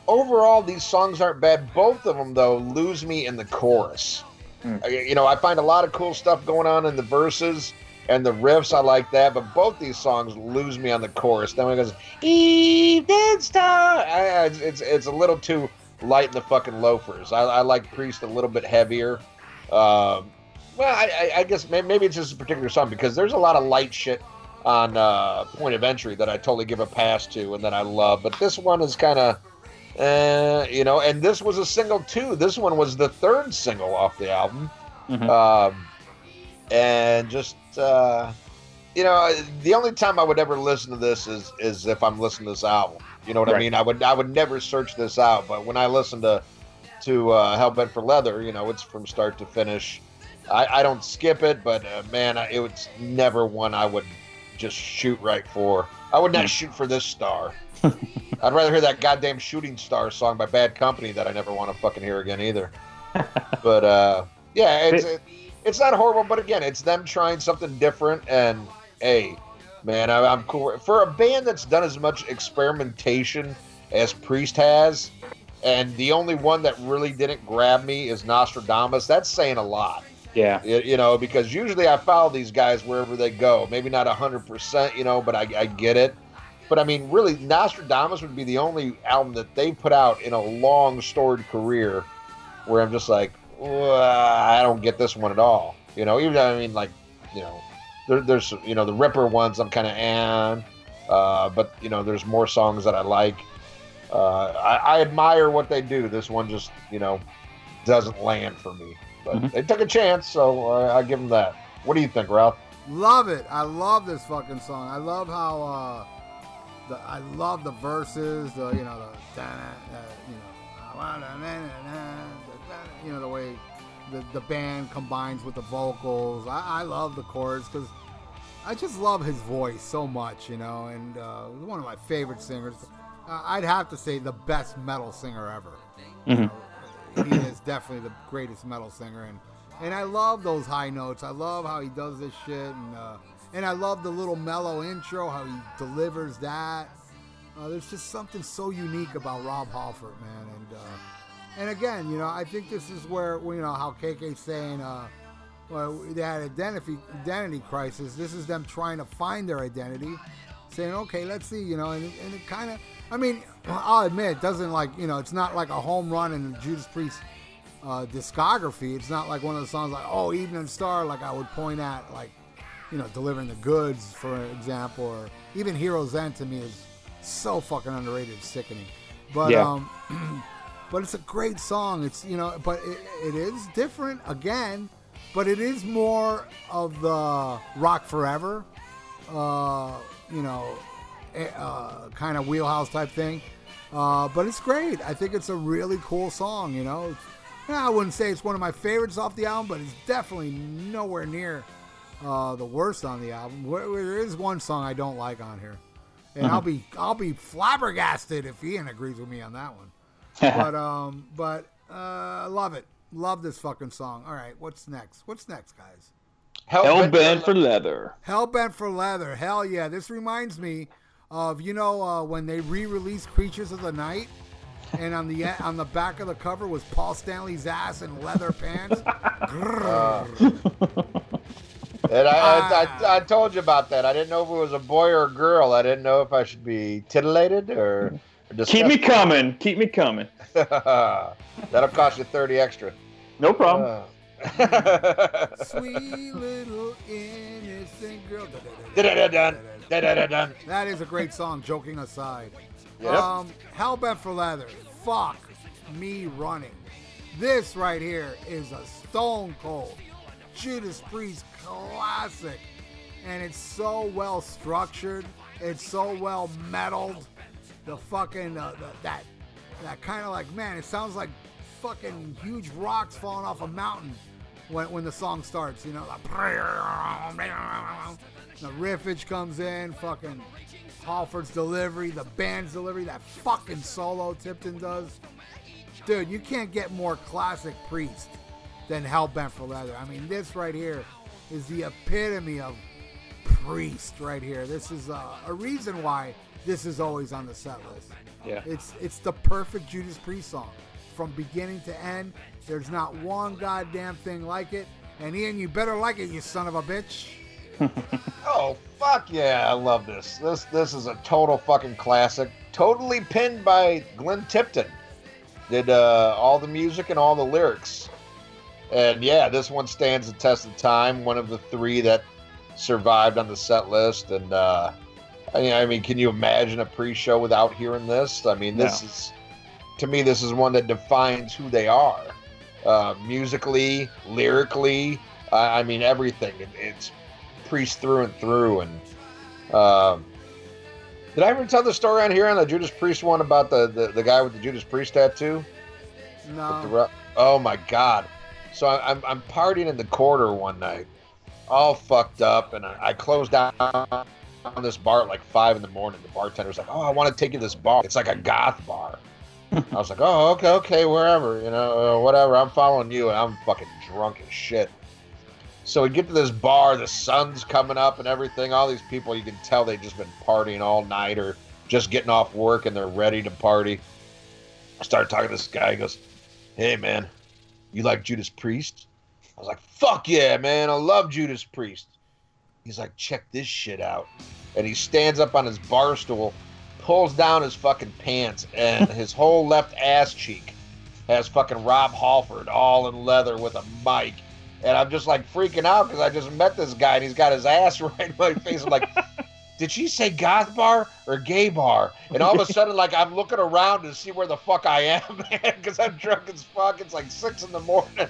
overall these songs aren't bad. Both of them though lose me in the chorus. Hmm. Uh, you know, I find a lot of cool stuff going on in the verses and the riffs. I like that, but both these songs lose me on the chorus. Then when it goes Evening Star, I, I- it's it's a little too light in the fucking loafers. I, I like Priest a little bit heavier. Um, well, I, I, I guess may- maybe it's just a particular song because there's a lot of light shit on uh, Point of Entry that I totally give a pass to and that I love. But this one is kind of, uh, you know, and this was a single too. This one was the third single off the album. Mhm. Um, and just, uh, you know, the only time I would ever listen to this is is if I'm listening to this album. You know what I mean? I would I would never search this out, but when I listen to to uh, Hellbent for Leather, you know, it's from start to finish. I, I don't skip it, but uh, man, I, it was never one I would just shoot right for. I would not shoot for this star. I'd rather hear that goddamn Shooting Star song by Bad Company that I never want to fucking hear again either. but uh, yeah, it's it, it's not horrible, but again, it's them trying something different. And hey, man, I, I'm cool for a band that's done as much experimentation as Priest has. And the only one that really didn't grab me is Nostradamus. That's saying a lot. Yeah. You know, because usually I follow these guys wherever they go. Maybe not hundred percent, you know, but I, I get it. But I mean, really, Nostradamus would be the only album that they put out in a long, storied career where I'm just like, I don't get this one at all. You know, even I mean, like, you know, there, there's you know the Ripper ones I'm kind of and, uh, but you know, there's more songs that I like. Uh, I, I admire what they do. This one just you know doesn't land for me. But Mhm. they took a chance, so uh, I give them that. What do you think, Ralph? Love it. I love this fucking song. I love how uh the I love the verses, the you know the da- uh, you know da- da- da- da- you know the way the, the band combines with the vocals. I, I love the chords because I just love his voice so much, you know, and uh, one of my favorite singers. Uh, I'd have to say the best metal singer ever. Mhm. He is definitely the greatest metal singer, and and I love those high notes. I love how he does this shit, and uh, and I love the little mellow intro, how he delivers that. Uh, there's just something so unique about Rob Halford, man, and uh, and again, you know, I think this is where you know how KK's saying. Uh, well, they had identity identity crisis. This is them trying to find their identity, saying, okay, let's see, you know, and, and it kind of, I mean, I'll admit, it doesn't like, you know, it's not like a home run in Judas Priest uh, discography. It's not like one of the songs like, oh, Evening Star, like I would point at, like, you know, delivering the goods, for example, or even Heroes End to me is so fucking underrated, it's sickening. But Yeah. um, but it's a great song. It's you know, but it, it is different again, but it is more of the Rock Forever, uh, you know, uh, kind of wheelhouse type thing. Uh, but it's great. I think it's a really cool song. You know, I wouldn't say it's one of my favorites off the album, but it's definitely nowhere near uh, the worst on the album. Where, where there is one song I don't like on here, and I'll be I'll be flabbergasted if Ian agrees with me on that one. but um, but uh, love it. Love this fucking song. All right, what's next? What's next, guys? Hell bent for leather. Hell bent for Leather. Hell yeah. This reminds me of you know uh, when they re-released Creatures of the Night, and on the on the back of the cover was Paul Stanley's ass in leather pants. Grrr. And I, I, Ah. I, I told you about that. I didn't know if it was a boy or a girl. I didn't know if I should be titillated or, or Keep me coming. Keep me coming. That'll cost you thirty extra. No problem. Uh. Sweet little innocent girl. That is a great song, joking aside. Yep. Um, Hellbent for Leather. Fuck me running. This right here is a stone cold Judas Priest classic. And it's so well structured. It's so well metaled. The fucking, uh, the, that, that kind of like, man, it sounds like fucking huge rocks falling off a mountain when, when the song starts, you know, like, the riffage comes in, fucking Halford's delivery, the band's delivery, that fucking solo Tipton does. Dude, you can't get more classic Priest than Hellbent for Leather. I mean, this right here is the epitome of Priest right here. This is uh, a reason why this is always on the set list. Yeah. It's it's the perfect Judas Priest song. From beginning to end, there's not one goddamn thing like it. And Ian, you better like it, you son of a bitch. Oh fuck yeah! I love this. This this is a total fucking classic. Totally pinned by Glenn Tipton. did uh, all the music and all the lyrics. And yeah, this one stands the test of time. One of the three that survived on the set list. And uh, I mean, can you imagine a pre-show without hearing this? I mean, this No. is to me, this is one that defines who they are, uh, musically, lyrically. Uh, I mean, everything. It, it's Priest through and through. And um, did I ever tell the story on here on the Judas Priest one about the the, the guy with the Judas Priest tattoo? No. oh my god! So I, I'm I'm partying in the quarter one night, all fucked up, and I, I closed down on this bar at like five in the morning. The bartender's like, "Oh, I want to take you to this bar. It's like a goth bar." I was like, "Oh, okay, okay, wherever, you know, uh, whatever. I'm following you." And I'm fucking drunk as shit. So we get to this bar, the sun's coming up and everything. All these people, you can tell they've just been partying all night or just getting off work and they're ready to party. I started talking to this guy. He goes, Hey, man, you like Judas Priest? I was like, Fuck yeah, man. I love Judas Priest. He's like, Check this shit out. And he stands up on his bar stool, pulls down his fucking pants, and his whole left ass cheek has fucking Rob Halford all in leather with a mic. And I'm just like freaking out because I just met this guy and he's got his ass right in my face. I'm like, did she say goth bar or gay bar? And all of a sudden, like, I'm looking around to see where the fuck I am, man, because I'm drunk as fuck. It's like six in the morning.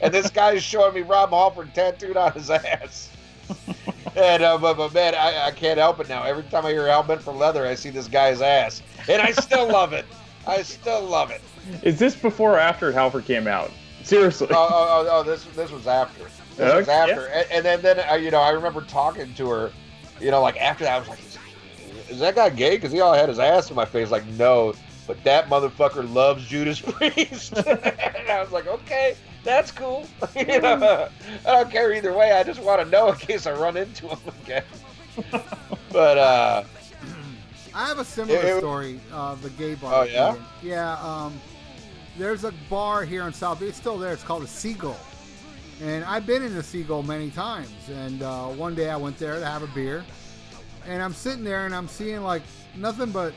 And this guy's showing me Rob Halford tattooed on his ass. And, uh, but, but man, I, I can't help it now. Every time I hear Hellbent for Leather, I see this guy's ass. And I still love it. I still love it. Is this before or after Halford came out? Seriously. oh, oh, oh, oh, this this was after. This was Okay, after, and, and then then uh, you know I remember talking to her, you know, like after that I was like, is, is that guy gay? Because he all had his ass in my face. Like no, but that motherfucker loves Judas Priest. and I was like, okay, that's cool. you know, I don't care either way. I just want to know in case I run into him again. but uh, I have a similar It- it- story of the gay bar. Oh, yeah? thing. Yeah. Um, there's a bar here in South. It's still there. It's called the Seagull, and I've been in the Seagull many times. And uh, one day I went there to have a beer, and I'm sitting there and I'm seeing like nothing but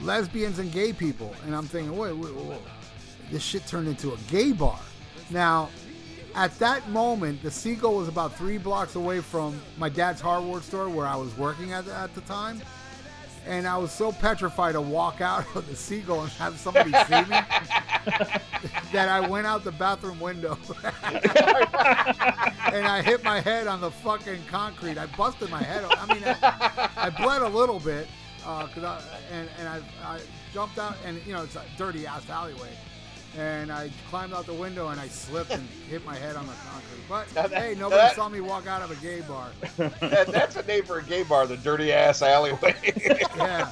lesbians and gay people, and I'm thinking, wait, wait, wait, wait. this shit turned into a gay bar. Now, at that moment, the Seagull was about three blocks away from my dad's hardware store where I was working at, at the time. And I was so petrified to walk out of the Seagull and have somebody see me that I went out the bathroom window. and I hit my head on the fucking concrete. I busted my head. I mean, I, I bled a little bit, uh, cause I, and, and I, I jumped out, and you know, it's a dirty ass alleyway. And I climbed out the window and I slipped and hit my head on the concrete. But that- hey, nobody that- saw me walk out of a gay bar. that, that's a name for a gay bar, the dirty ass alleyway. Yeah.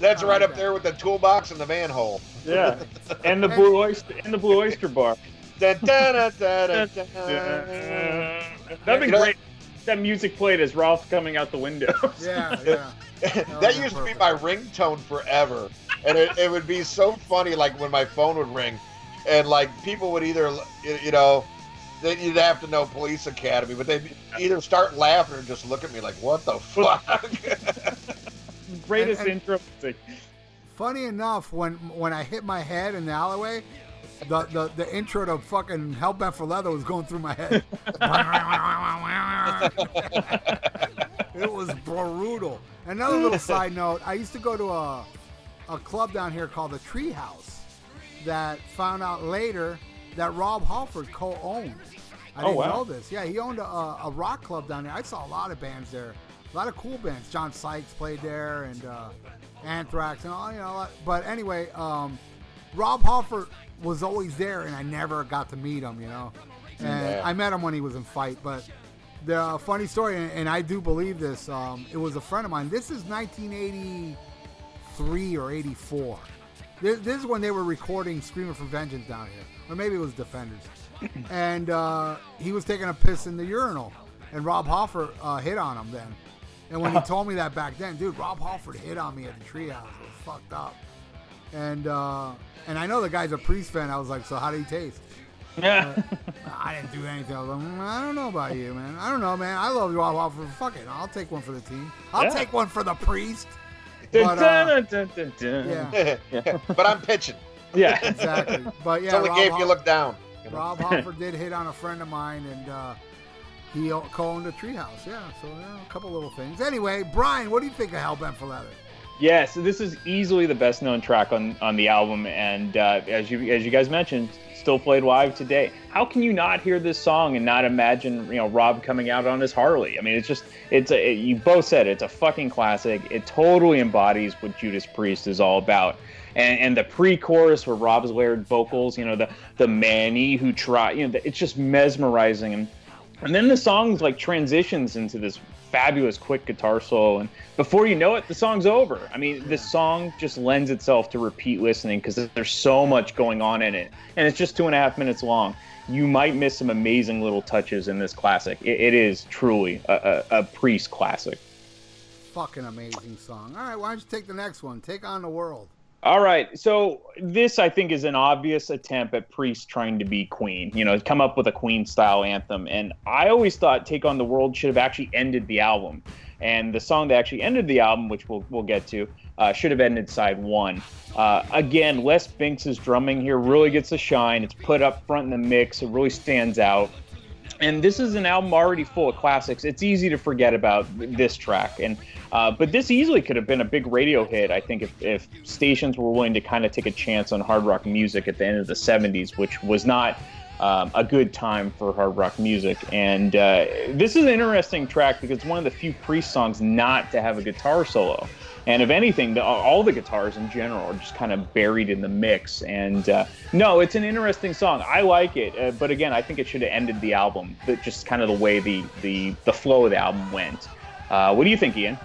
that's I right like up that. there with the toolbox and the manhole. yeah. And the blue oyster and the blue oyster bar. That'd be great. That music played as Ralph coming out the window. Yeah, yeah. that used to be my ringtone forever, and it, it would be so funny. Like when my phone would ring, and like people would either, you know, they'd you'd have to know Police Academy, but they'd either start laughing or just look at me like, "What the fuck?" Greatest And- and- intro. Funny enough, when when I hit my head in the alleyway, the, the, the intro to fucking Hellbent for Leather was going through my head. it was brutal. Another little side note: I used to go to a a club down here called the Treehouse. That found out later that Rob Halford co-owned. I Oh, didn't wow. know this. Yeah, he owned a, a rock club down there. I saw a lot of bands there, a lot of cool bands. John Sykes played there, and uh, Anthrax, and all you know. But anyway, um, Rob Halford was always there, and I never got to meet him. You know, and Yeah. I met him when he was in fight. But the uh, funny story, and, and I do believe this. Um, it was a friend of mine. This is 1983 or 84. This, this is when they were recording "Screaming for Vengeance" down here, or maybe it was Defenders. and uh, he was taking a piss in the urinal, and Rob Halford uh, hit on him then. And when he told me that back then, dude, Rob Halford hit on me at the treehouse. It was fucked up. And uh, and I know the guy's a priest fan. I was like, so how did he taste? Yeah. I didn't do anything. I was like, "Mm, I don't know about you, man. I don't know, man. I love Rob Halford. Fuck it. I'll take one for the team. I'll Yeah. take one for the priest. But, uh, Dun, dun, dun, dun. Yeah, but I'm pitching. Yeah. exactly. But It's yeah, only Rob, game if Ho- you look down. you know? Rob Halford did hit on a friend of mine, and uh, he o- co-owned a treehouse. Yeah, so you know, a couple little things. Anyway, Brian, what do you think of Hellbent for Leather? Yeah, so this is easily the best known track on, on the album, and uh, as you as you guys mentioned, still played live today. How can you not hear this song and not imagine you know Rob coming out on his Harley? I mean, it's just it's a it- you both said it, it's a fucking classic. It totally embodies what Judas Priest is all about. And, and the pre-chorus where Rob's layered vocals, you know, the the Manny who try, you know, it's just mesmerizing. And and then the song's like transitions into this fabulous quick guitar solo, and before you know it, the song's over. I mean, the song just lends itself to repeat listening because there's so much going on in it, and it's just two and a half minutes long. You might miss some amazing little touches in this classic. It, it is truly a, a, a Priest classic. Fucking amazing song. All right, why don't you take the next one? Take on the world. All right, so this I think is an obvious attempt at Priest trying to be Queen. You know, come up with a Queen style anthem, and I always thought "Take on the World" should have actually ended the album, and the song that actually ended the album, which we'll we'll get to, uh, should have ended side one. Uh, again, Les Binks' drumming here really gets a shine. It's put up front in the mix. It really stands out. And this is an album already full of classics. It's easy to forget about this track, and uh, but this easily could have been a big radio hit. I think if, if stations were willing to kind of take a chance on hard rock music at the end of the '70s, which was not um, a good time for hard rock music. And uh, this is an interesting track because it's one of the few Priest songs not to have a guitar solo. And if anything, the, all the guitars in general are just kind of buried in the mix. And uh, no, it's an interesting song. I like it, uh, but again, I think it should have ended the album. But just kind of the way the the the flow of the album went. Uh, what do you think, Ian?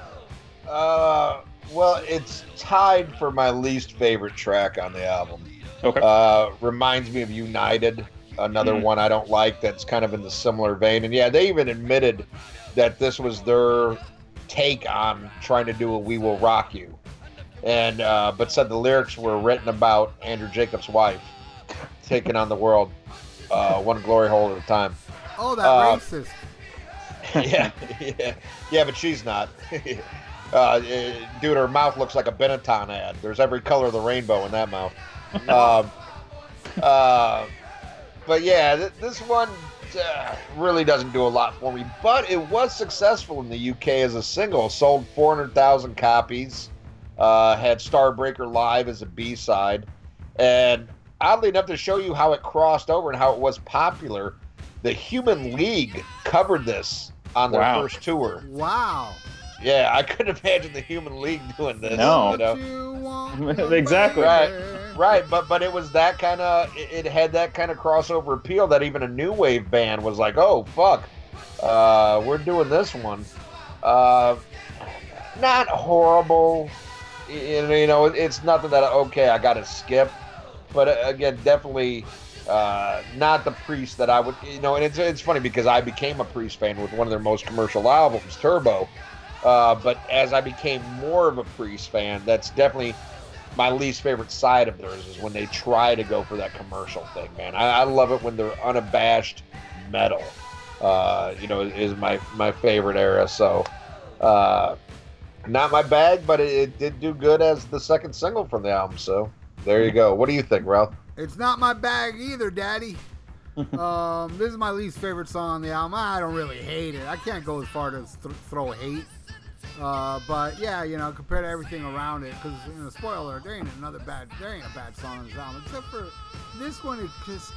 Uh, well, it's tied for my least favorite track on the album. Okay. Uh, reminds me of United, another Mhm. one I don't like that's kind of in the similar vein. And yeah, they even admitted that this was their take on trying to do a "We Will Rock You," and uh, but said the lyrics were written about Andrew Jacobs' wife taking on the world, uh, one glory hole at a time. Oh, that Uh, racist. yeah, yeah, yeah, but she's not. uh, eh, dude, her mouth looks like a Benetton ad. There's every color of the rainbow in that mouth. um, uh, but yeah, th- this one uh, really doesn't do a lot for me. But it was successful in the UK as a single. Sold 400,000 copies. Uh, had Starbreaker Live as a B side. And oddly enough, to show you how it crossed over and how it was popular, the Human League covered this on their Wow. first tour. Wow. Yeah, I couldn't imagine the Human League doing this. No. you know? Exactly. Right. Right, but but it was that kind of it, it had that kind of crossover appeal that even a new wave band was like, oh fuck, uh, we're doing this one. Uh, not horrible, you know. It's nothing that okay, I got to skip, but uh, again, definitely uh, not the Priest that I would, you know. And it's it's funny because I became a Priest fan with one of their most commercial albums, Turbo. Uh, but as I became more of a Priest fan, that's definitely my least favorite side of theirs is when they try to go for that commercial thing, man. I, I love it when they're unabashed metal. Uh, you know, is my my favorite era. So, uh, not my bag, but it, it did do good as the second single from the album. So there you go. What do you think, Ralph? It's not my bag either, Daddy. um, this is my least favorite song on the album. I don't really hate it. I can't go as far to th- throw hate. Uh, but yeah, you know, compared to everything around it, because you know, spoiler, there ain't another bad, there ain't a bad song on this album, except for this one. It just,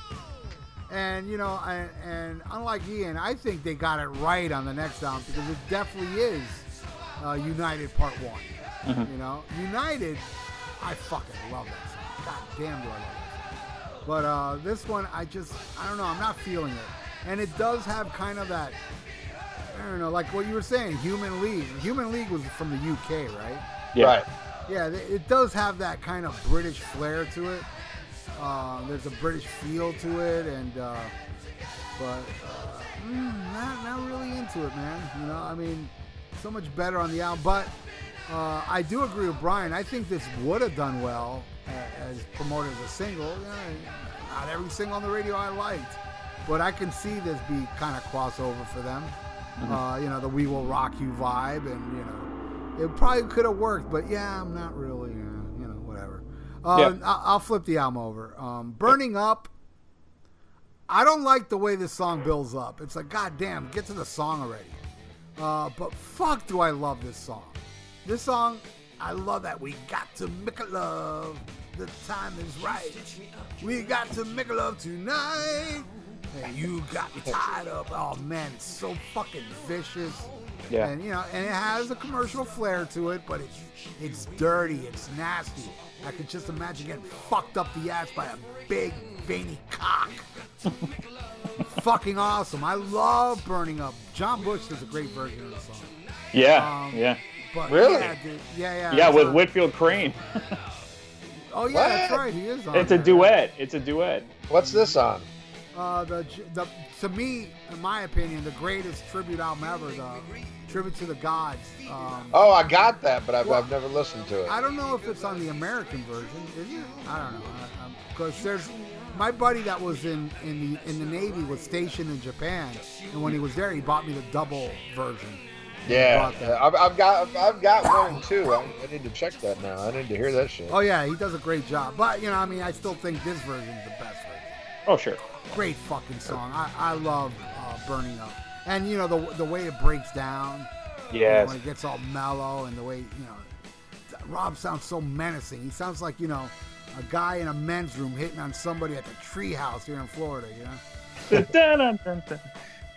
and you know, and, and unlike Ian, I think they got it right on the next album because it definitely is uh, United Part One. You know, United, I fucking love that song. God damn, do I love that song. But uh, this one, I just, I don't know, I'm not feeling it. And it does have kind of that, I don't know, like what you were saying, Human League. Human League was from the UK, right? Yeah. Right. Yeah, it does have that kind of British flair to it. Uh, there's a British feel to it, and uh, but uh, mm, not not really into it, man. You know, I mean, so much better on the album. But uh, I do agree with Brian. I think this would have done well a- as promoted as a single. Yeah, not every single on the radio I liked, but I can see this be kind of crossover for them. Uh, you know, the "We Will Rock You" vibe, and you know, it probably could have worked, but yeah, I'm not really, uh, you know, whatever. Uh, Yeah. I- I'll flip the album over. Um, Burning Up. I don't like the way this song builds up. It's like, goddamn, get to the song already. Uh, but fuck, do I love this song. This song, I love that. We got to make a love. The time is right. We got to make a love tonight. And you got me tied up. Oh man, it's so fucking vicious. Yeah. And you know, and it has a commercial flair to it, but it's it's dirty, it's nasty. I could just imagine getting fucked up the ass by a big veiny cock. fucking awesome. I love burning up. John Bush does a great version of the song. Yeah, Um, yeah, But Really? Yeah, dude. yeah, yeah. yeah. With on- Whitfield Crane, Oh yeah, that's right. He is on. it's a duet. It's a duet. What's this on? Uh, the, the to me, in my opinion, the greatest tribute album ever. The tribute to the gods. Um, Oh, I got that, but I've, Well, I've never listened to it. I don't know if it's on the American version. Is it? I don't know. Because there's my buddy that was in in the in the Navy was stationed in Japan, and when he was there, he bought me the double version. Yeah. I've, I've got I've got one too. I, I need to check that now. I need to hear that shit. Oh yeah, he does a great job. But you know, I mean, I still think this version is the best version. Oh sure. Great fucking song. I, I love uh, Burning Up, and you know the the way it breaks down. you know, when it gets all mellow and the way you know, Rob sounds so menacing. He sounds like you know a guy in a men's room hitting on somebody at the treehouse here in Florida. You know.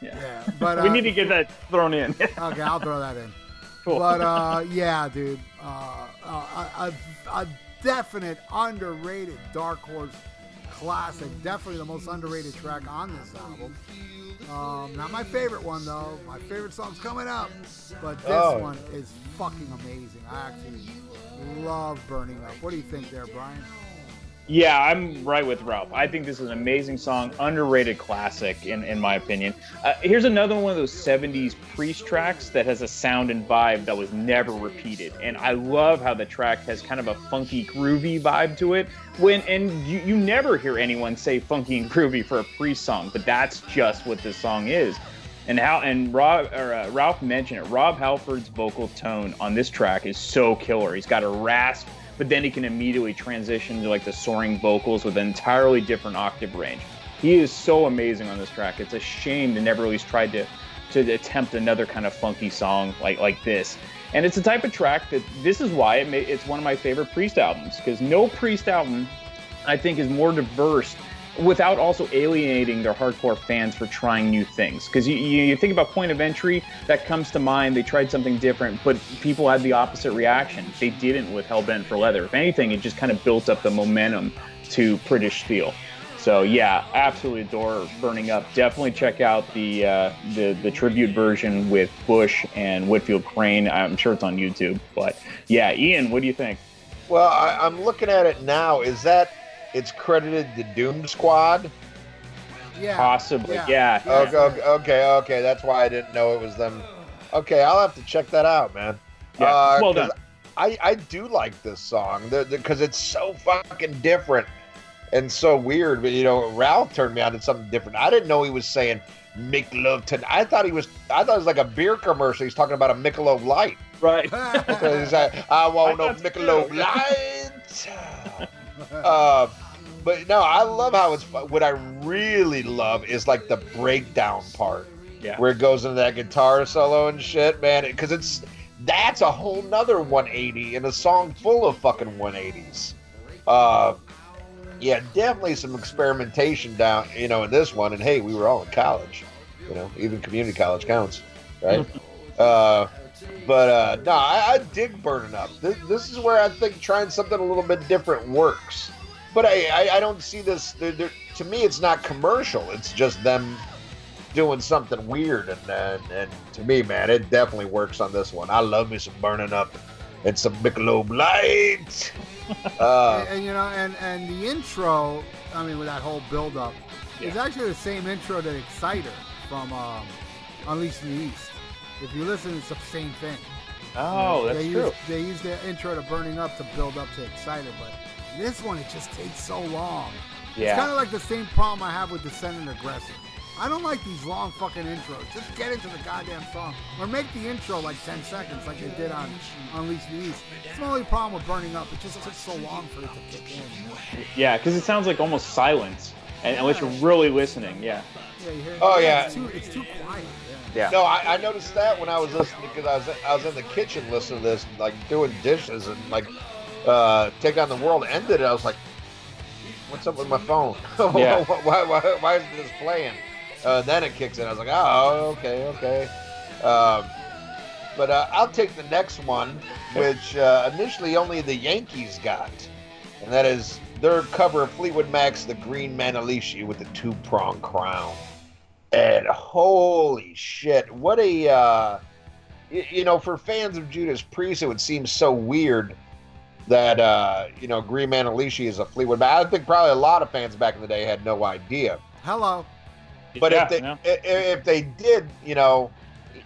Yeah. Yeah, but uh, we need to get that thrown in. Okay, I'll throw that in. Cool. But uh, yeah, dude, uh, uh, a, a, a definite underrated Dark Horse classic. Definitely the most underrated track on this album. Um, not my favorite one though. My favorite song's coming up, but this Oh. one is fucking amazing. I actually love Burning Up. What do you think there, Brian? Yeah, I'm right with Ralph. I think this is an amazing song, underrated classic, in, in my opinion. Uh, here's another one of those 70s priest tracks that has a sound and vibe that was never repeated. And I love how the track has kind of a funky, groovy vibe to it. When And you, you never hear anyone say funky and groovy for a priest song, but that's just what this song is. And how and Rob or uh, Ralph mentioned it. Rob Halford's vocal tone on this track is so killer. He's got a rasp, but then he can immediately transition to like the soaring vocals with an entirely different octave range. He is so amazing on this track. It's a shame they never really tried to to attempt another kind of funky song like like this. And it's the type of track that this is why it may, it's one of my favorite Priest albums because no Priest album I think is more diverse without also alienating their hardcore fans for trying new things. Because you, you, you think about Point of Entry, that comes to mind. They tried something different, but people had the opposite reaction. They didn't with Hellbent for Leather. If anything, it just kind of built up the momentum to British Steel. So yeah, absolutely adore Burning Up. Definitely check out the uh, the the tribute version with Bush and Whitfield Crane. I'm sure it's on YouTube. But yeah, Ian, what do you think? Well, I, I'm looking at it now. Is that it's credited to Doom Squad? Yeah. Possibly, Yeah. yeah. Yeah. Okay, okay, okay, okay. That's why I didn't know it was them. Okay, I'll have to check that out, man. Yeah, Uh, well 'cause done. I, I do like this song because it's so fucking different and so weird. But you know, Ralph turned me on to something different. I didn't know he was saying "make love tonight." I thought he was. I thought it was like a beer commercial. He's talking about a Michelob Light. Right. So he's like, "I want I no thought Michelob. Light." uh, but no, I love how it's. What I really love is like the breakdown part Yeah. where it goes into that guitar solo and shit, man. Because it's that's a whole nother 180 in a song full of fucking 180s. Uh, yeah, definitely some experimentation down, you know, in this one. And hey, we were all in college, you know, even community college counts, right? uh, but uh, no, I, I dig burning up. This, this is where I think trying something a little bit different works. But I, I, I don't see this. They're, they're, to me, it's not commercial. It's just them doing something weird, and, and and to me, man, it definitely works on this one. I love me some burning up and some Michelob Light. Uh, and, and, you know, and and the intro, I mean, with that whole build up, is actually the same intro that Exciter from um, Unleashed in the East. If you listen, it's the same thing. Oh, that's they true. Use, they use the intro to Burning Up to build up to Exciter, but this one it just takes so long. Yeah. It's kind of like the same problem I have with Dissident Aggressor. I don't like these long fucking intros. Just get into the goddamn song. Or make the intro like 10 seconds like they did on Unleash the East. It's the only problem with Burning Up. It just took so long for it to kick in. Yeah, because it sounds like almost silence, and unless you're really listening. Yeah. Yeah, you hear Oh, yeah. It's too, it's too quiet. Yeah. Yeah. No, I, I noticed that when I was listening because I was I was in the kitchen listening to this, like doing dishes and like uh, Take on the World ended. I was like, "What's up with my phone? Yeah. why, why, why is this playing?" Uh, then it kicks in. I was like, "Oh, okay, okay." Um, but uh, I'll take the next one, which uh, initially only the Yankees got, and that is their cover of Fleetwood Mac's "The Green Manalishi" with the two-prong crown. And holy shit, what a uh, you know, for fans of Judas Priest, it would seem so weird that uh, you know Green Manalishi is a Fleetwood Mac. I think probably a lot of fans back in the day had no idea. Hello. But yeah, if they i- if they did, you know,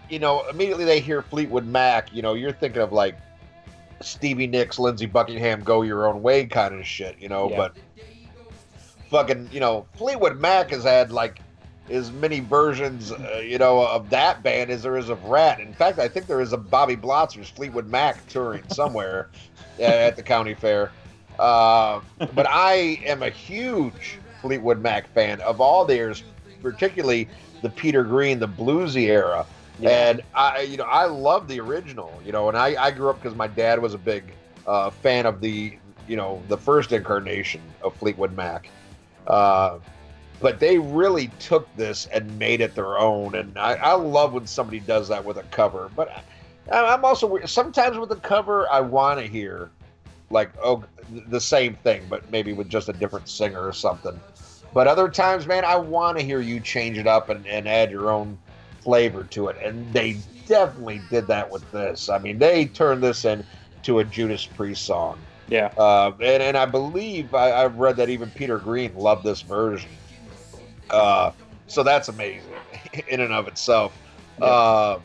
you know, immediately they hear Fleetwood Mac, you know, you're thinking of like Stevie Nicks, Lindsey Buckingham, go your own way kind of shit, you know. Yeah. But fucking, you know, Fleetwood Mac has had like as many versions, uh, you know, of that band as there is of Ratt. In fact, I think there is a Bobby Blotzer's Fleetwood Mac touring somewhere at the county fair. Uh, but I am a huge Fleetwood Mac fan of all theirs, particularly the Peter Green, the bluesy era. Yeah. And I, you know, I love the original, you know, and I, I grew up because my dad was a big uh, fan of the, you know, the first incarnation of Fleetwood Mac. Uh, but they really took this and made it their own, and I, I love when somebody does that with a cover. But I, I'm also sometimes with a cover, I want to hear like oh the same thing, but maybe with just a different singer or something. But other times, man, I want to hear you change it up and, and add your own flavor to it. And they definitely did that with this. I mean, they turned this into a Judas Priest song. Yeah. Uh, and, and I believe I, I've read that even Peter Green loved this version. Uh, so that's amazing in and of itself. Uh,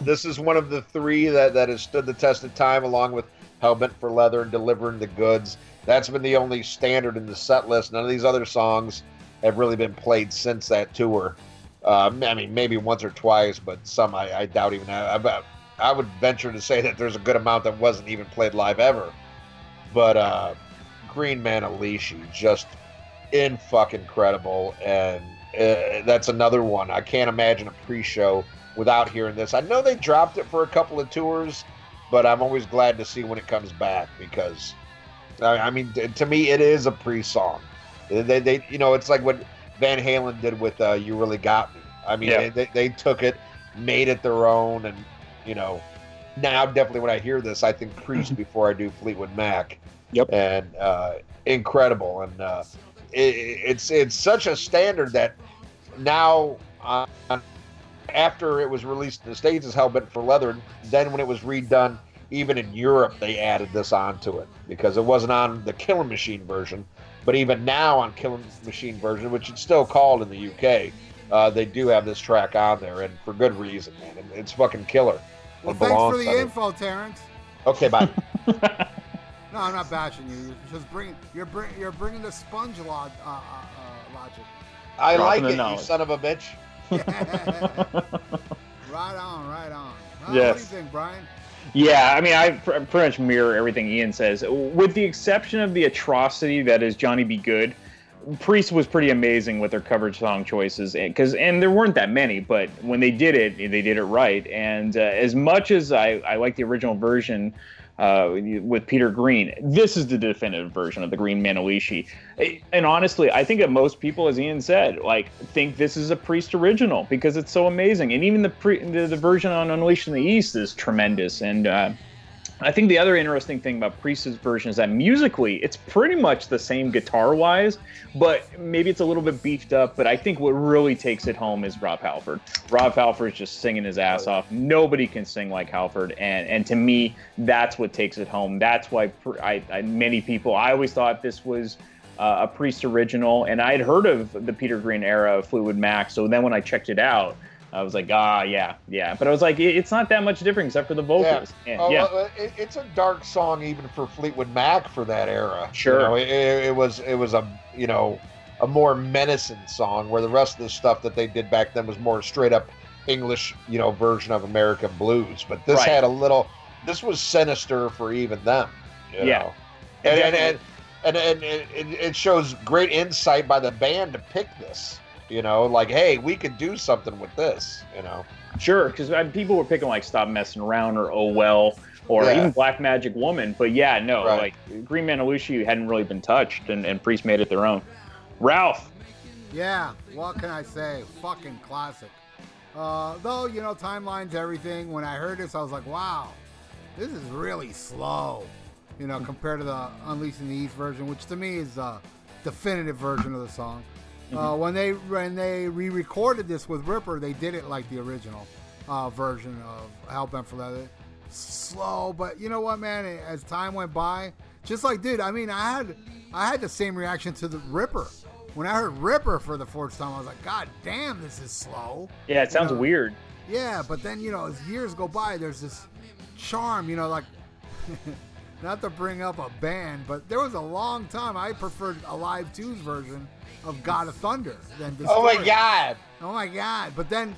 this is one of the three that, that has stood the test of time, along with Hellbent for Leather and Delivering the Goods. That's been the only standard in the set list. None of these other songs have really been played since that tour. Uh, I mean, maybe once or twice, but some I, I doubt even. I, I, I would venture to say that there's a good amount that wasn't even played live ever. But uh, Green Manalishi, just in fucking incredible, and uh, that's another one. I can't imagine a pre-show without hearing this. I know they dropped it for a couple of tours, but I'm always glad to see when it comes back because, I, I mean, to me, it is a pre-song. They, they, you know, it's like what Van Halen did with uh, "You Really Got Me." I mean, Yeah. they, they, they took it, made it their own, and you know, now definitely when I hear this, I think Priest before I do Fleetwood Mac. Yep. And uh, incredible, and uh, it, it's it's such a standard that now uh, after it was released in the states as Hellbent for Leather, then when it was redone, even in Europe, they added this onto it because it wasn't on the Killing Machine version. But even now on Killing Machine version, which it's still called in the UK, uh, they do have this track on there, and for good reason, man. It- It's fucking killer. Well, It thanks for the on it. info, Terrence. Okay, bye. No, I'm not bashing you. You're just bringing you're bring, you're bringing the sponge log, uh, uh, uh, logic. I Dropping like the it, you son of a bitch. right on, right on. Well, What do Yes. you think, Brian? Yeah, I mean, I pr- pretty much mirror everything Ian says, with the exception of the atrocity that is Johnny B. Goode. Priest was pretty amazing with their coverage song choices, because and there weren't that many, but when they did it, they did it right. And uh, as much as I, I like the original version uh, with Peter Green, this is the definitive version of the Green Manalishi. And honestly, I think that most people, as Ian said, like think this is a Priest original because it's so amazing. And even the pre- the, the version on Unleashed in the East is tremendous. And uh, I think the other interesting thing about Priest's version is that musically, it's pretty much the same guitar wise, but maybe it's a little bit beefed up. But I think what really takes it home is Rob Halford. Rob Halford is just singing his ass off. Nobody can sing like Halford, and and to me, that's what takes it home. That's why I, I many people. I always thought this was. Uh, a Priest original, and I had heard of the Peter Green era of Fleetwood Mac. So then when I checked it out, I was like, ah, yeah, yeah. But I was like, it's not that much different except for the vocals. And, Oh, yeah. it, it's a dark song even for Fleetwood Mac for that era. Sure. You know, it, it, was it was a you know a more menacing song, where the rest of the stuff that they did back then was more straight up English, you know, version of American blues. But this Right. had a little. This was sinister for even them. You Yeah. know? and and and, and, and it, it it shows great insight by the band to pick this. You know, like, hey, we could do something with this. You know, Sure, because people were picking like "Stop Messing Around" or "Oh Well" or Yeah. even "Black Magic Woman," but yeah, no, Right. like Green Manalishi hadn't really been touched, and, and Priest made it their own. Ralph, Yeah, what can I say? Fucking classic. Uh, though, you know, timeline's everything. When I heard this, I was like, wow, this is really slow, you know, compared to the Unleashing the East version, which to me is the definitive version of the song. Uh, when they when they re-recorded this with Ripper, they did it like the original uh, version of Hellbent for Leather. Slow, but you know what, man? As time went by, just like, dude, I mean, I had I had the same reaction to the Ripper. When I heard Ripper for the fourth time, I was like, God damn, this is slow. yeah, it sounds Yeah. weird. Yeah, but then you know, as years go by, there's this charm. You know, like not to bring up a band, but there was a long time I preferred Alive 2's version of God of Thunder than Destroyer. oh my god, Oh my god! But then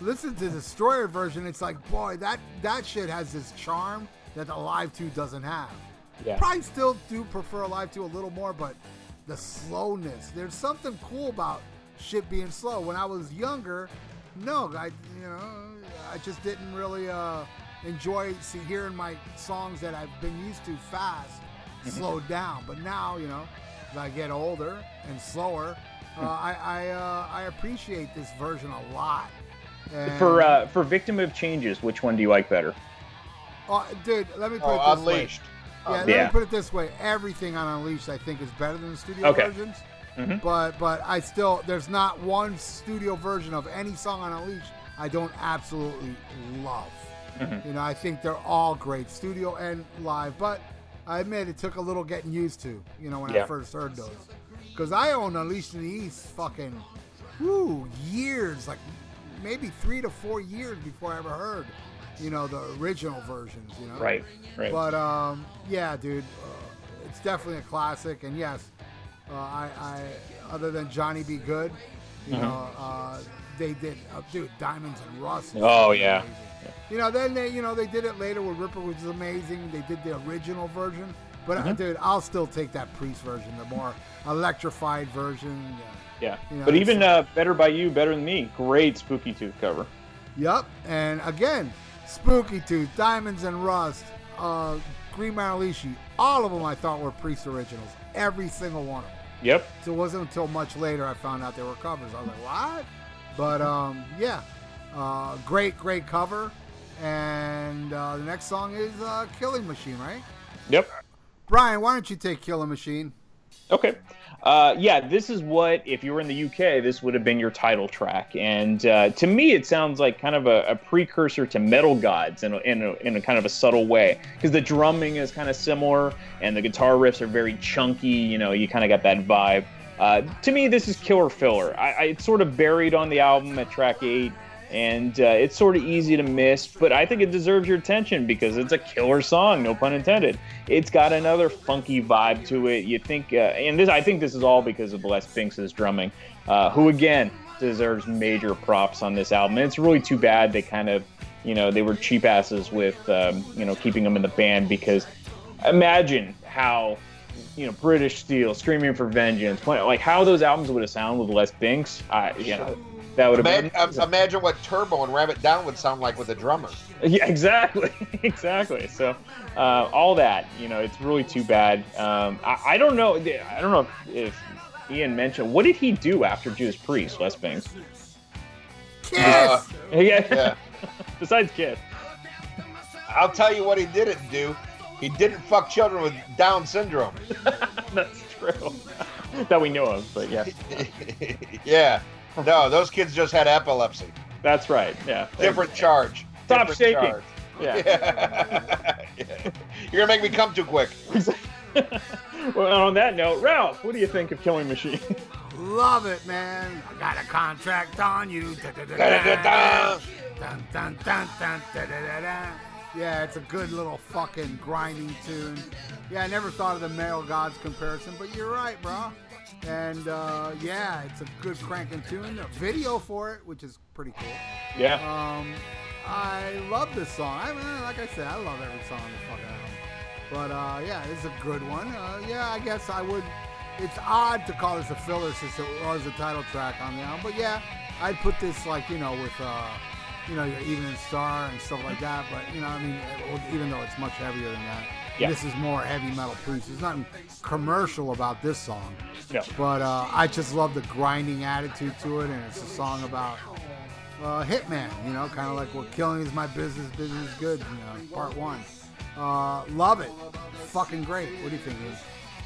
listen to the Destroyer version. It's like, boy, that that shit has this charm that Alive 2 doesn't have. Yeah. Probably still do prefer Alive 2 a little more, but the slowness. There's something cool about shit being slow. When I was younger, no, I you know I just didn't really uh, enjoy see, hearing my songs that I've been used to fast slowed down. But now you know, as I get older and slower, uh, I I, uh, I appreciate this version a lot. And, For uh, for Victim of Changes, which one do you like better? oh, dude, let me put oh, it this way. unleashed. Yeah, let Yeah. me put it this way: everything on Unleashed, I think, is better than the studio Okay. versions. Mhm. But but I still there's not one studio version of any song on Unleashed I don't absolutely love. Mhm. You know, I think they're all great, studio and live. But I admit it took a little getting used to. You know, when I first heard those, because I own Unleashed in the East, fucking, whoo, years like maybe three to four years before I ever heard, you know, the original versions. You know, Right, right. but um, yeah, dude, uh, it's definitely a classic. And yes, uh, I, I other than Johnny B. Goode, you Mhm. know, uh, they did, uh, dude, Diamonds and Rust. Oh, yeah. amazing. You know, then they, you know, they did it later with Ripper, which is amazing. They did the original version, but uh, Mhm. dude, I'll still take that Priest version, the more electrified version. yeah, you know, but even uh, Better by You, Better Than Me, great Spooky Tooth cover. Yep, and again, Spooky Tooth, Diamonds and Rust, uh, Green Manalishi, all of them I thought were Priest originals. Every single one of them. Yep. So it wasn't until much later I found out they were covers. I was like, what? But um, yeah, uh, great, great cover. And uh, the next song is uh, Killing Machine, right? Yep. Brian, why don't you take Killing Machine? Okay. Uh, yeah, this is what, if you were in the UK, this would have been your title track. And uh, to me, it sounds like kind of a, a precursor to Metal Gods in a, in a, in a kind of a subtle way. Because the drumming is kind of similar, and the guitar riffs are very chunky. You know, you kind of got that vibe. Uh, to me, this is killer filler. I, I, it's sort of buried on the album at track eight, and uh, it's sort of easy to miss, but I think it deserves your attention because it's a killer song, no pun intended. It's got another funky vibe to it. You think, uh, and this, I think this is all because of Les Binks' drumming, uh, who again deserves major props on this album. And it's really too bad they kind of, you know, they were cheap asses with, um, you know, keeping them in the band because imagine how you know, British Steel, Screaming for Vengeance, like how those albums would have sounded with Les Binks. I, you know, that would have Imagine, been. imagine what Turbo and Ram It Down would sound like with a drummer. Yeah, exactly, exactly. So, uh, all that, you know, it's really too bad. Um, I, I don't know. I don't know if, if Ian mentioned what did he do after Judas Priest, Les Binks? Kiss! Uh, Yeah. Yeah. Besides Kiss. I'll tell you what he didn't do. He didn't fuck children with Down syndrome. That's true. that we know of, but yeah, yeah. No, those kids just had epilepsy. that's right. Yeah. Different charge. Stop Different shaking. charge. Yeah. Yeah. You're gonna make me come too quick. well, on that note, Ralph, what do you think of Killing Machine? Love it, man. I got a contract on you. Yeah, it's a good little fucking grinding tune. Yeah, I never thought of the Metal Gods comparison, but you're right, bro. And uh, yeah, it's a good cranking tune. A video for it, which is pretty cool. Yeah. Um, I love this song. I mean, like I said, I love every song on the fucking album. But uh, yeah, this is a good one. Uh, yeah, I guess I would. It's odd to call this a filler since it was a title track on the album. But yeah, I'd put this like you know with uh, you know your Evening Star and stuff like that. But you know, I mean, even though it's much heavier than that, Yeah. this is more heavy metal priest. There's nothing commercial about this song. No. But uh, I just love the grinding attitude to it, and it's a song about uh, Hitman, you know, kind of like what killing is my business, business is good, you know, part one. Uh, love it. Fucking great. What do you think, Ian?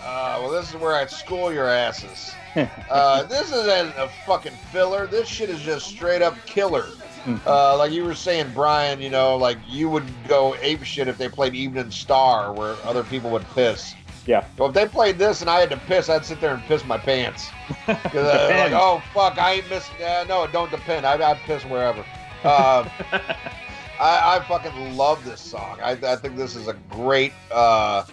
Uh, well, this is where I school your asses. uh, this isn't a fucking filler. This shit is just straight up killer. Uh, like you were saying, Brian, you know, like you would go ape shit if they played Evening Star, where other people would piss. Yeah. Well, if they played this and I had to piss, I'd sit there and piss my pants. Because like, oh fuck, I ain't missing. Uh, no, it don't depend. I, I'd piss wherever. Um, I, I fucking love this song. I, I think this is a great. Uh,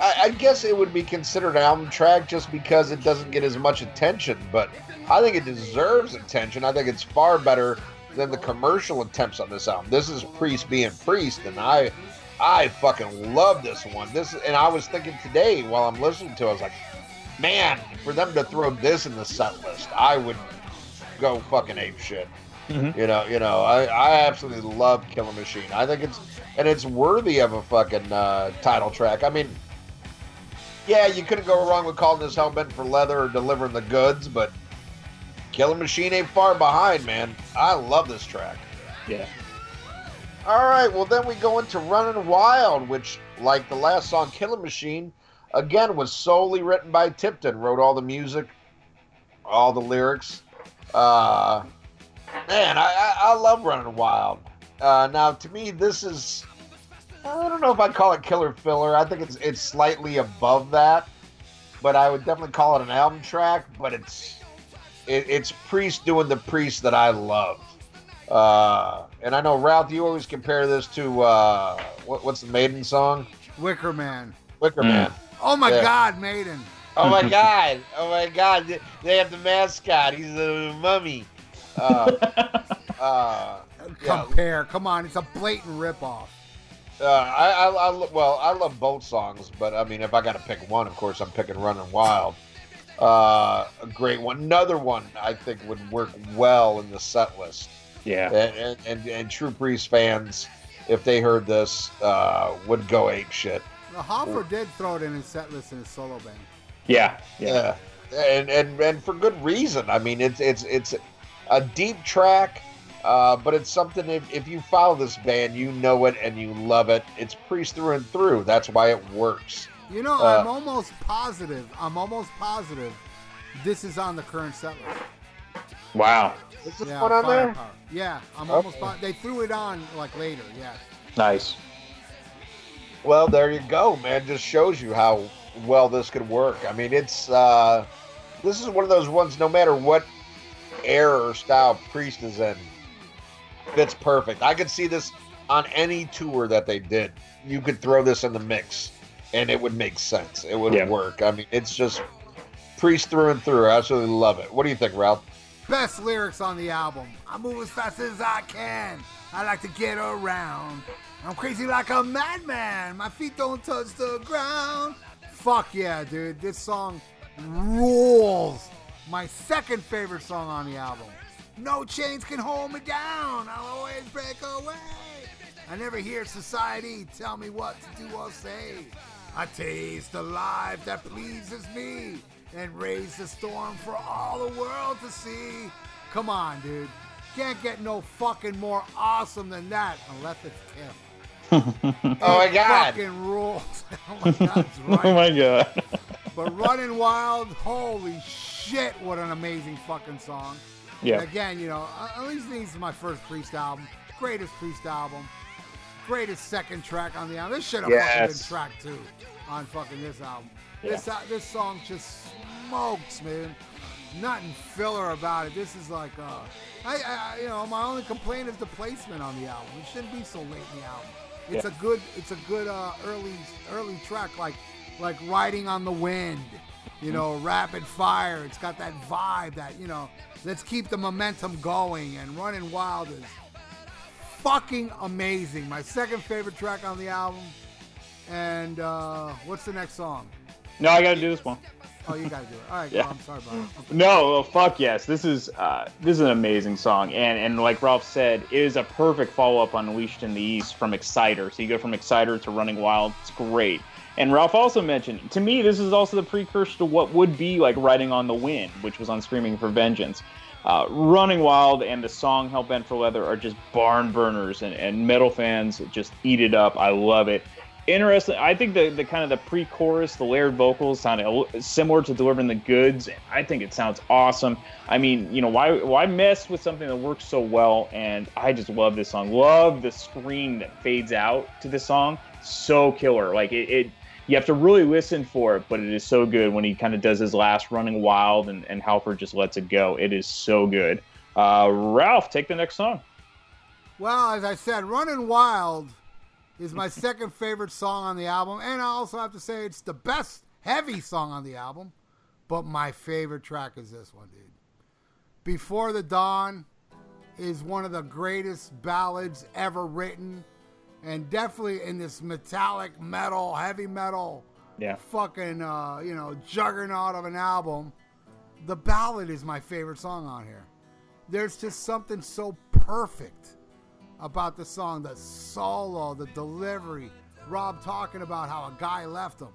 I, I guess it would be considered an album track just because it doesn't get as much attention, but I think it deserves attention. I think it's far better than the commercial attempts on this album. This is Priest being Priest, and I, I fucking love this one. This, and I was thinking today while I'm listening to, it, I was like, man, for them to throw this in the set list, I would go fucking ape shit. Mhm. You know, you know, I, I absolutely love Killer Machine. I think it's and it's worthy of a fucking uh, title track. I mean, yeah, you couldn't go wrong with calling this Hellbent for Leather or delivering the goods, but Killer Machine ain't far behind, man. I love this track. Yeah. All right, well then we go into Running Wild, which, like the last song, Killer Machine, again was solely written by Tipton. Wrote all the music, all the lyrics. Uh, man, I, I, I love Running Wild. Uh, now, to me, this is I don't know if I'd call it killer filler. I think it's it's slightly above that, but I would definitely call it an album track. But it's it, it's Priest doing the Priest that I love. Uh, and I know Ralph, you always compare this to uh, what, what's the Maiden song? Wicker Man. Wicker Mm. Man. Oh my Yeah. God, Maiden. Oh my God! Oh my God! They- They have the mascot. He's a mummy. Uh, uh, Yeah. Compare. Come on, it's a blatant ripoff. Uh, I, I, I, well, I love both songs, but I mean, if I got to pick one, of course, I'm picking "Running Wild." Uh, a great one. Another one I think would work well in the set list. Yeah. And and, and, and True Priest fans, if they heard this, uh, would go ape shit. The Halford did throw it in his set list in his solo band. Yeah. Yeah. Yeah, and and and for good reason. I mean, it's it's it's a deep track, uh, but it's something. If, if you follow this band, you know it and you love it. It's Priest through and through. That's why it works. You know, Uh, I'm almost positive. I'm almost positive this is on the current set list. Wow. Is this Yeah, one on there? Yeah, I'm almost. Po- they threw it on like later. Yeah. Nice. Well, there you go, man. Just shows you how well this could work. I mean, it's uh, this is one of those ones. No matter what era or style Priest is in, fits perfect. I could see this on any tour that they did. You could throw this in the mix, and it would make sense. It would Yeah. work. I mean, it's just Priest through and through. I absolutely love it. What do you think, Ralph? Best lyrics on the album. I move as fast as I can. I like to get around. I'm crazy like a madman. My feet don't touch the ground. Fuck yeah, dude. This song rules. My second favorite song on the album. No chains can hold me down. I'll always break away. I never hear society tell me what to do or say. I taste the life that pleases me and raise the storm for all the world to see. Come on, dude. Can't get no fucking more awesome than that unless it's Kiss. Oh my God! Fucking rules. oh my God, right. Oh my god. But Running Wild, holy shit, what an amazing fucking song. Yeah. And again, you know, at least this is my first Priest album. Greatest Priest album. Greatest second track on the album. This should have fucking been track two on fucking this album. Yeah. This uh, this song just smokes, man. Nothing filler about it. This is like, uh, I, I, you know, my only complaint is the placement on the album. It shouldn't be so late in the album. It's a good it's a good uh, early early track like like riding on the wind. You know, rapid fire. It's got that vibe that you know. Let's keep the momentum going. And Running Wild is fucking amazing. My second favorite track on the album. And uh, what's the next song? No, I got to do this one. Oh, you gotta do it. All right, Yeah. I'm sorry, Brian. Okay. No, well, fuck yes. This is uh, this is an amazing song, and and like Ralph said, it is a perfect follow up on Unleashed in the East from Exciter. So you go from Exciter to Running Wild. It's great. And Ralph also mentioned to me this is also the precursor to what would be like Riding on the Wind, which was on Screaming for Vengeance. Uh, Running Wild and the song Hellbent for Leather are just barn burners, and, and metal fans just eat it up. I love it. Interesting. I think the, the kind of the pre-chorus, the layered vocals sound similar to delivering the goods. I think it sounds awesome. I mean, you know, why why mess with something that works so well? And I just love this song. Love the scream that fades out to the song. So killer. Like it, it you have to really listen for it, but it is so good when he kind of does his last running wild and, and Halford just lets it go. It is so good. Uh, Ralph, take the next song. Well, as I said, Running Wild is my second favorite song on the album, and I also have to say it's the best heavy song on the album. But my favorite track is this one, dude. Before the Dawn is one of the greatest ballads ever written, and definitely in this metallic metal, heavy metal, Yeah. fucking uh, you know juggernaut of an album. The ballad is my favorite song on here. There's just something so perfect about the song, the solo, the delivery. Rob talking about how a guy left him.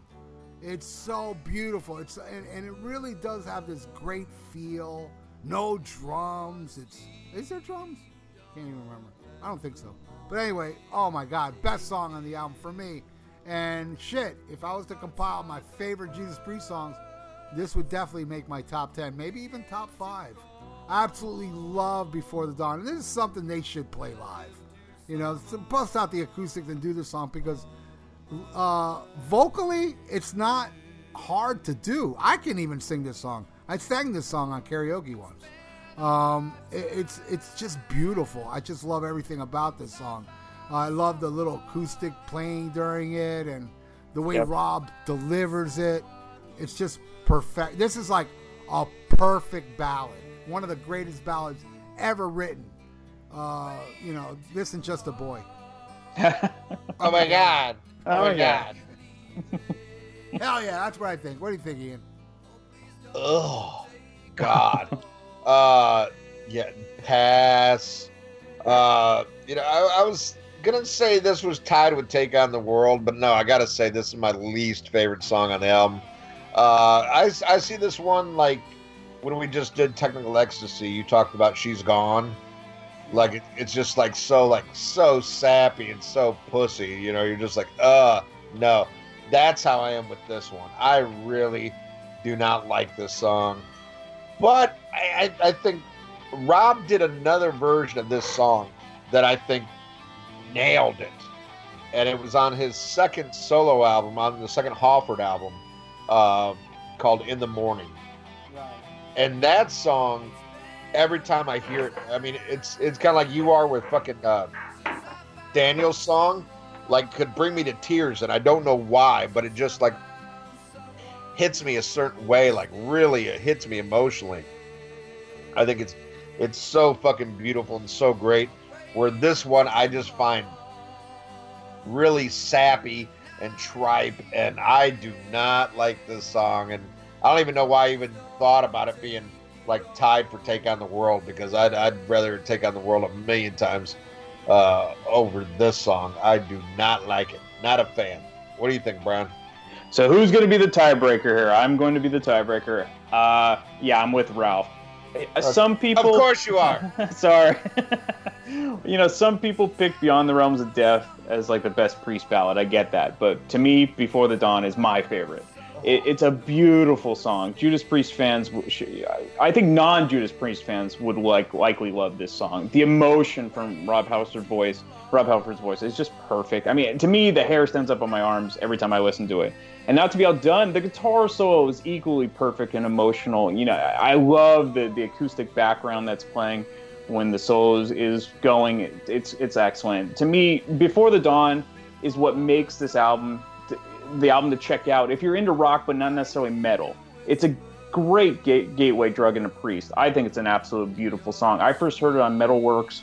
It's so beautiful. It's and, and it really does have this great feel. No drums. It's is there drums? Can't even remember. I don't think so. But anyway, oh my god, best song on the album for me. And shit, if I was to compile my favorite Judas Priest songs, this would definitely make my top 10, maybe even top 5. I absolutely love Before the Dawn. And this is something they should play live. You know, bust out the acoustics and do this song because uh, vocally, it's not hard to do. I can even sing this song. I sang this song on karaoke once. Um, it- it's it's just beautiful. I just love everything about this song. I love the little acoustic playing during it and the way Yep. Rob delivers it. It's just perfect. This is like a perfect ballad. One of the greatest ballads ever written. Uh, you know, this and just a boy. Oh my god. Oh my God. Hell yeah, that's what I think. What do you think, Ian? Oh God. uh yeah, pass. Uh you know, I, I was gonna say this was tied with Take on the World, but no, I gotta say this is my least favorite song on the album. Uh I, I see this one like when we just did Technical Ecstasy, you talked about She's Gone. Like it, it's just like so like so sappy and so pussy, you know, you're just like, uh no. That's how I am with this one. I really do not like this song. But I, I, I think Rob did another version of this song that I think nailed it. And it was on his second solo album, on the second Halford album, um, called In the Morning. And that song, every time I hear it, I mean, it's it's kind of like you are with fucking uh, Daniel's song, like could bring me to tears, and I don't know why, but it just like hits me a certain way, like really it hits me emotionally. I think it's it's so fucking beautiful and so great. Where this one I just find really sappy and tripe, and I do not like this song, and I don't even know why I even thought about it being like tied for Take on the World because I'd, I'd rather Take on the World a million times uh, over this song. I do not like it. Not a fan. What do you think, Brown? So who's going to be the tiebreaker here? I'm going to be the tiebreaker. Uh, yeah, I'm with Ralph. Uh, Some people, Of course you are. sorry, you know, some people pick Beyond the Realms of Death as like the best priest ballad. I get that, but to me, Before the Dawn is my favorite. It, it's a beautiful song. Judas Priest fans, I think non-Judas Priest fans would like likely love this song. The emotion from Rob Halford's voice, Rob Halford's voice, is just perfect. I mean, to me, the hair stands up on my arms every time I listen to it. And not to be outdone, the guitar solo is equally perfect and emotional. You know, I love the the acoustic background that's playing when the solo is, is going. It, it's it's excellent. To me, Before the Dawn is what makes this album the album to check out if you're into rock but not necessarily metal. It's a great ga- gateway drug into Priest. I think it's an absolute beautiful song. I first heard it on Metalworks.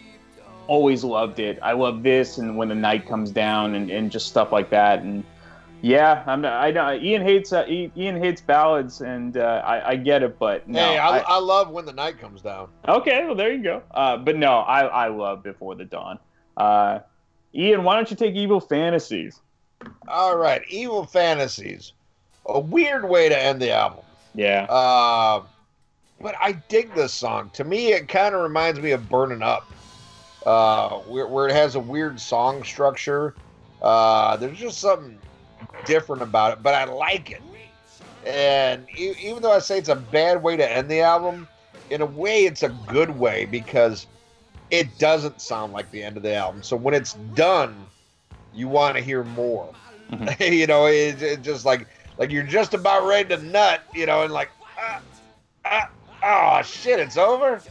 Always loved it. I love this and when the night comes down and, and just stuff like that. And yeah, I'm I know Ian hates uh, Ian hates ballads and uh, I, I get it, but no. hey, I, I- I love when the night comes down. Okay, well there you go. Uh, but no, I I love Before the Dawn. Uh, Ian, why don't you take Evil Fantasies? All right, Evil Fantasies. A weird way to end the album. Yeah. Uh, but I dig this song. To me, it kind of reminds me of Burning Up, uh, where, where it has a weird song structure. Uh, there's just something different about it, but I like it. And e- even though I say it's a bad way to end the album, in a way, it's a good way because it doesn't sound like the end of the album. So when it's done, you want to hear more. you know, it's it just like like you're just about ready to nut, you know, and like, ah, ah, oh shit, it's over.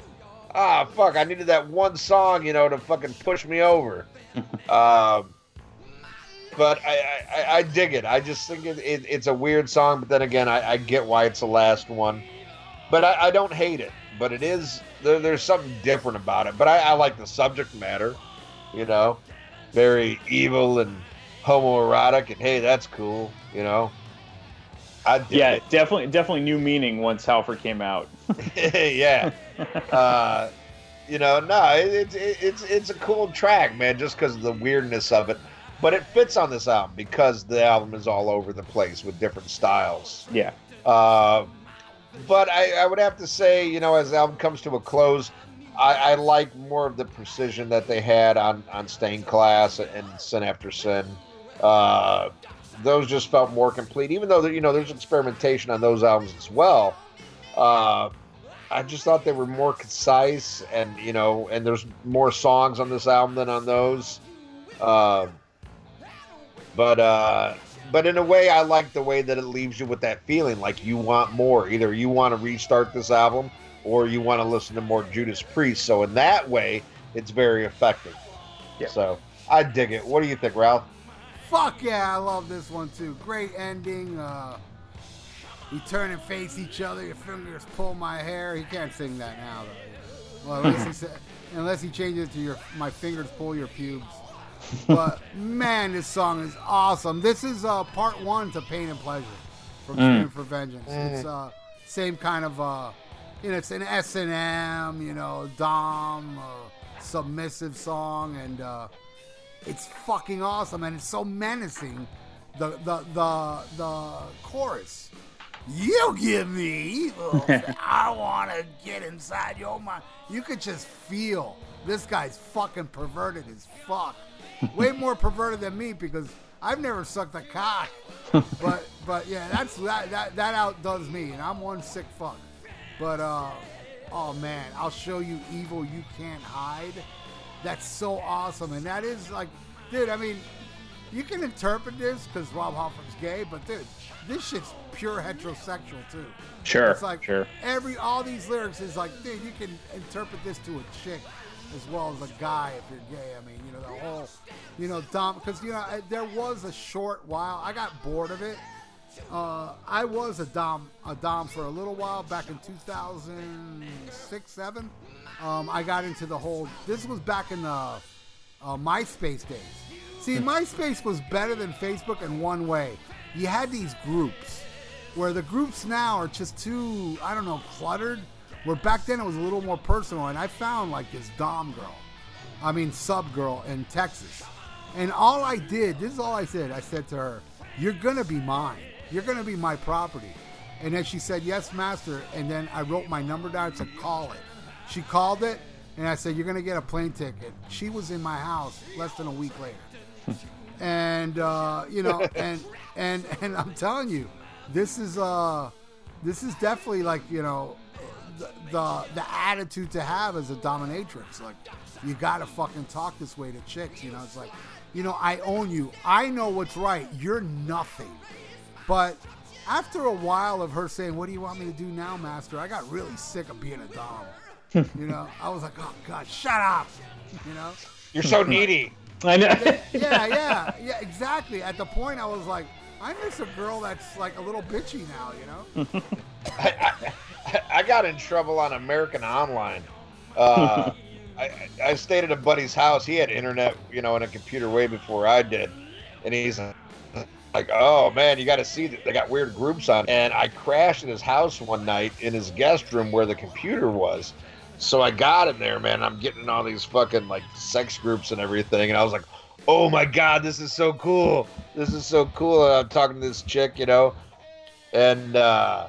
Ah, fuck, I needed that one song, you know, to fucking push me over. um, but I, I, I- I dig it. I just think it, it, it's a weird song, but then again, I, I get why it's the last one. But I, I don't hate it. But it is there, there's something different about it. But I, I like the subject matter, you know, very evil and homoerotic, and hey, that's cool, you know. I Yeah, it. definitely definitely new meaning once Halford came out. yeah. Uh, you know, no, it, it, it's it's a cool track, man, just because of the weirdness of it. But it fits on this album because the album is all over the place with different styles. Yeah. Uh, but I, I would have to say, you know, as the album comes to a close, I, I like more of the precision that they had on on Stained Class and Sin After Sin. Uh, those just felt more complete, even though you know there's experimentation on those albums as well. Uh, I just thought they were more concise, and you know, and there's more songs on this album than on those. Uh, but uh, but in a way, I like the way that it leaves you with that feeling like you want more. Either you want to restart this album, or you want to listen to more Judas Priest. So in that way, it's very effective. Yeah. So I dig it. What do you think, Ralph? Fuck yeah, I love this one too. Great ending. Uh, we turn and face each other. Your fingers pull my hair. He can't sing that now though. Well, unless he, sa- unless he changes it to your my fingers pull your pubes. But man, this song is awesome. This is uh, part one to Pain and Pleasure from Scream for Vengeance. It's uh, same kind of uh, you know, it's an S and M, you know, dom uh, submissive song, and uh, it's fucking awesome, and it's so menacing. The the the the chorus. You give me, evil. I want to get inside your mind. You could just feel this guy's fucking perverted as fuck. Way more perverted than me because I've never sucked a cock. But but yeah, that's that that, that outdoes me, and I'm one sick fuck. But uh, oh man, I'll show you evil you can't hide. That's so awesome, and that is like, dude. I mean, you can interpret this because Rob Halford's gay, but dude, this shit's pure heterosexual too. Sure. It's like sure. every all these lyrics is like, dude, you can interpret this to a chick as well as a guy if you're gay. I mean, you know the whole, you know, Dom. Because you know there was a short while I got bored of it. Uh, I was a dom a dom for a little while back in 2006 seven. Um, I got into the whole. This was back in the uh, MySpace days. See, MySpace was better than Facebook in one way. You had these groups where the groups now are just too, I don't know, cluttered. Where back then it was a little more personal, and I found like this Dom girl, I mean sub girl in Texas, and all I did, this is all I said. I said to her, "You're gonna be mine. You're gonna be my property." And then she said, "Yes, master." And then I wrote my number down. to "Call it." She called it, and I said, "You're gonna get a plane ticket." She was in my house less than a week later and uh, you know, and and and I'm telling you, this is uh, this is definitely like you know, the the, the attitude to have as a dominatrix. Like, you gotta fucking talk this way to chicks. You know, it's like, you know, I own you. I know what's right. You're nothing. But after a while of her saying, "What do you want me to do now, master?" I got really sick of being a dom. you know, I was like, "Oh God, shut up!" You know. You're so needy. I know. yeah, yeah, yeah, exactly. At the point, I was like, I miss a girl that's like a little bitchy now, you know? I, I, I got in trouble on American Online. Uh, I, I stayed at a buddy's house. He had internet, you know, and a computer way before I did, and he's like, "Oh man, you got to see that they got weird groups on." And I crashed in his house one night in his guest room where the computer was. So I got in there, man. I'm getting all these fucking like sex groups and everything, and I was like, "Oh my god, this is so cool! This is so cool!" And I'm talking to this chick, you know, and. uh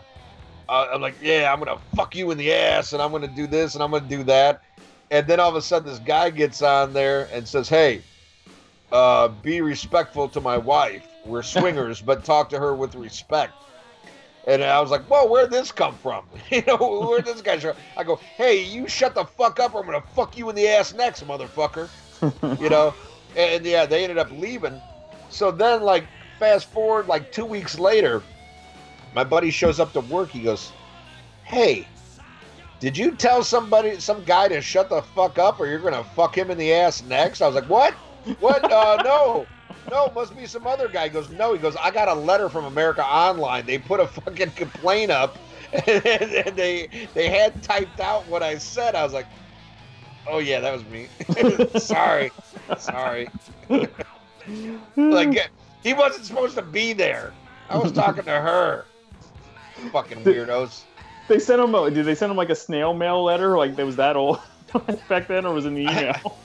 uh, I'm like, yeah, I'm gonna fuck you in the ass, and I'm gonna do this, and I'm gonna do that, and then all of a sudden, this guy gets on there and says, hey, uh, be respectful to my wife. We're swingers, but talk to her with respect. And I was like, whoa, where'd this come from? You know, where'd this guy show? I go, hey, you shut the fuck up, or I'm gonna fuck you in the ass next, motherfucker. you know, and yeah, they ended up leaving. So then, like, fast forward, like two weeks later my buddy shows up to work. He goes, "Hey, did you tell somebody, some guy, to shut the fuck up, or you're gonna fuck him in the ass next?" I was like, "What? What? Uh, no." No, it must be some other guy. He goes, no. He goes, I got a letter from America Online. They put a fucking complaint up, and they they had typed out what I said. I was like, oh yeah, that was me. sorry, sorry. like he wasn't supposed to be there. I was talking to her. Fucking weirdos. They sent him. a- Did they send him like a snail mail letter? Like that was that old back then, or was it an email?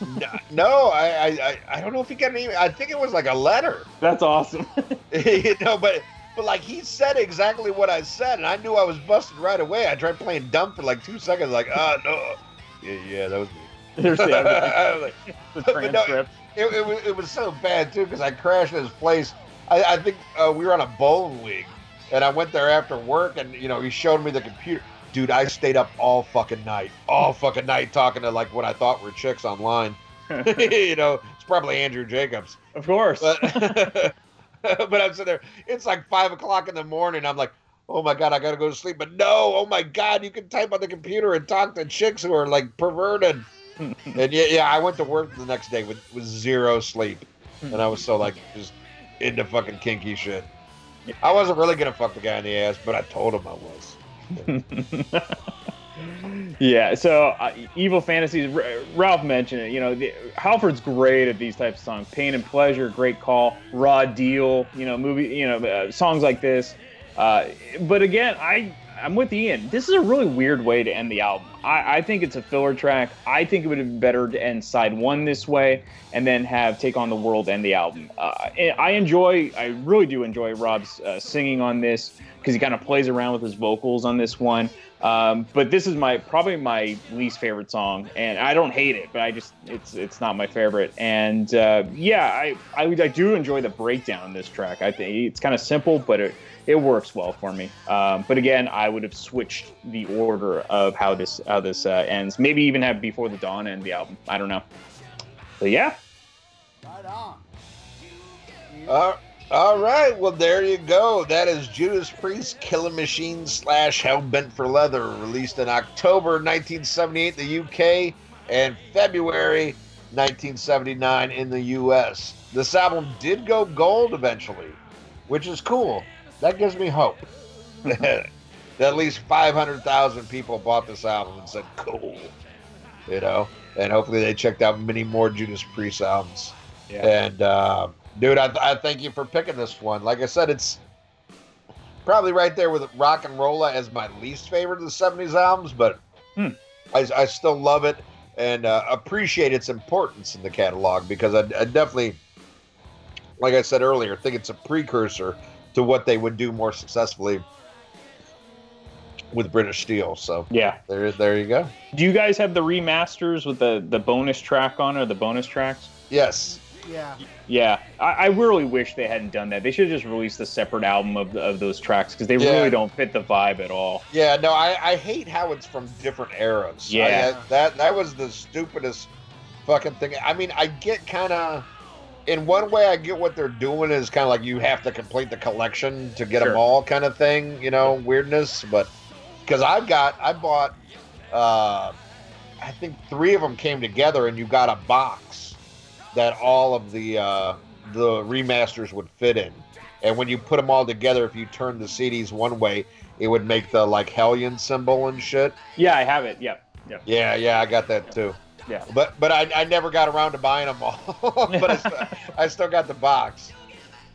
No, I, I, I- don't know if he got an email. I think it was like a letter. That's awesome. you know, but but like he said exactly what I said, and I knew I was busted right away. I tried playing dumb for like two seconds, like, ah, no, yeah, yeah, that was me. The, I was like, the But no, it, it, was, it was so bad too because I crashed his place. I, I think uh, we were on a bowling league, and I went there after work, and you know he showed me the computer. Dude, I stayed up all fucking night, all fucking night talking to like what I thought were chicks online. you know, it's probably Andrew Jacobs. Of course. But but I'm sitting there. It's like five o'clock in the morning. I'm like, oh my god, I gotta go to sleep. But no, oh my god, you can type on the computer and talk to chicks who are like perverted. and yeah, yeah, I went to work the next day with with zero sleep, and I was so like just into fucking kinky shit. I wasn't really gonna fuck the guy in the ass, but I told him I was. yeah. So, uh, Evil Fantasies. R- Ralph mentioned it. You know, the, Halford's great at these types of songs. Pain and Pleasure, great call. Raw Deal. You know, movie. You know, uh, songs like this. Uh, but again, I I'm with Ian. This is a really weird way to end the album. I, I think it's a filler track. I think it would have been better to end side one this way and then have Take on the World end the album. Uh, I enjoy, I really do enjoy Rob's uh, singing on this because he kind of plays around with his vocals on this one. Um, but this is my probably my least favorite song, and I don't hate it, but I just it's it's not my favorite. And uh, yeah, I, I I do enjoy the breakdown in this track. I think it's kind of simple, but it it works well for me. Um, but again, I would have switched the order of how this how this uh, ends. Maybe even have Before the Dawn end the album. I don't know. But yeah, Right on. Uh, all right, well there you go. That is Judas Priest, Killing Machine slash Hellbent for Leather, released in October 1978 in the UK and February 1979 in the US. This album did go gold eventually, which is cool. That gives me hope. that at least 500,000 people bought this album and said, "Cool," you know, and hopefully they checked out many more Judas Priest albums. And uh, dude, I, I thank you for picking this one. Like I said, it's probably right there with Rocka Rolla as my least favorite of the '70s albums, but Hmm. I, I still love it and uh, appreciate its importance in the catalog because I, I definitely, like I said earlier, think it's a precursor to what they would do more successfully with British Steel. So yeah. there, there you go. Do you guys have the remasters with the the bonus track on or the bonus tracks? Yes. Yeah. Yeah, I, I really wish they hadn't done that. They should have just released a separate album of, of those tracks because they Yeah. really don't fit the vibe at all. Yeah, no, I, I hate how it's from different eras. Yeah. I- that that was the stupidest fucking thing. I mean, I get kind of, in one way, I get what they're doing is kind of like you have to complete the collection to get Sure. them all, kind of thing. You know, weirdness. But because I've got, I bought, uh, I think three of them came together, and you got a box that all of the uh, the remasters would fit in. And when you put them all together, if you turn the CDs one way, it would make the like Hellion symbol and shit. Yeah, I have it. Yep. Yep. Yeah, yeah, I got that too. Yeah. But but I, I never got around to buying them all. but I still, I still got the box.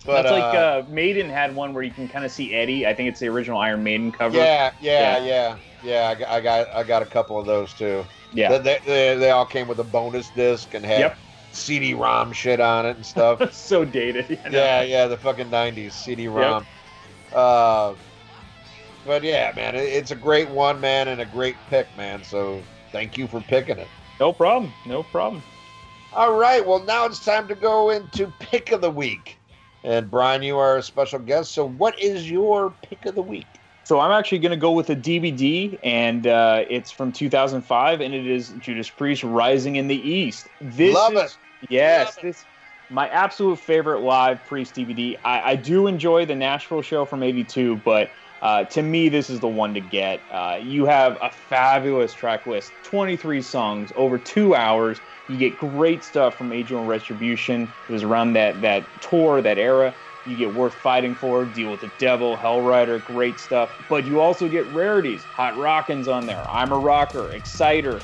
But That's like uh, uh, Maiden had one where you can kind of see Eddie. I think it's the original Iron Maiden cover. yeah, yeah, Yeah. yeah, yeah. I got, I got I got a couple of those too. Yeah. They, they, they all came with a bonus disc and had Yep. CD-ROM shit on it and stuff. so dated. you know? yeah, yeah, the fucking '90s CD-ROM. Uh, but yeah, man, it, it's a great one, man, and a great pick, man. So thank you for picking it. No problem. No problem. All right, well now it's time to go into pick of the week. And Brian, you are a special guest. So what is your pick of the week? So I'm actually going to go with a DVD, and uh, it's from 2005, and it is Judas Priest "Rising in the East." This Love is, it. Yes, this my absolute favorite live Priest DVD. I, I do enjoy the Nashville show from '82, but uh, to me, this is the one to get. Uh, you have a fabulous track list, 23 songs, over two hours. You get great stuff from and Retribution. It was around that that tour, that era. You get Worth Fighting For, Deal with the Devil, Hell Rider, great stuff. But you also get rarities, Hot Rockin's on there, I'm a Rocker, Exciter.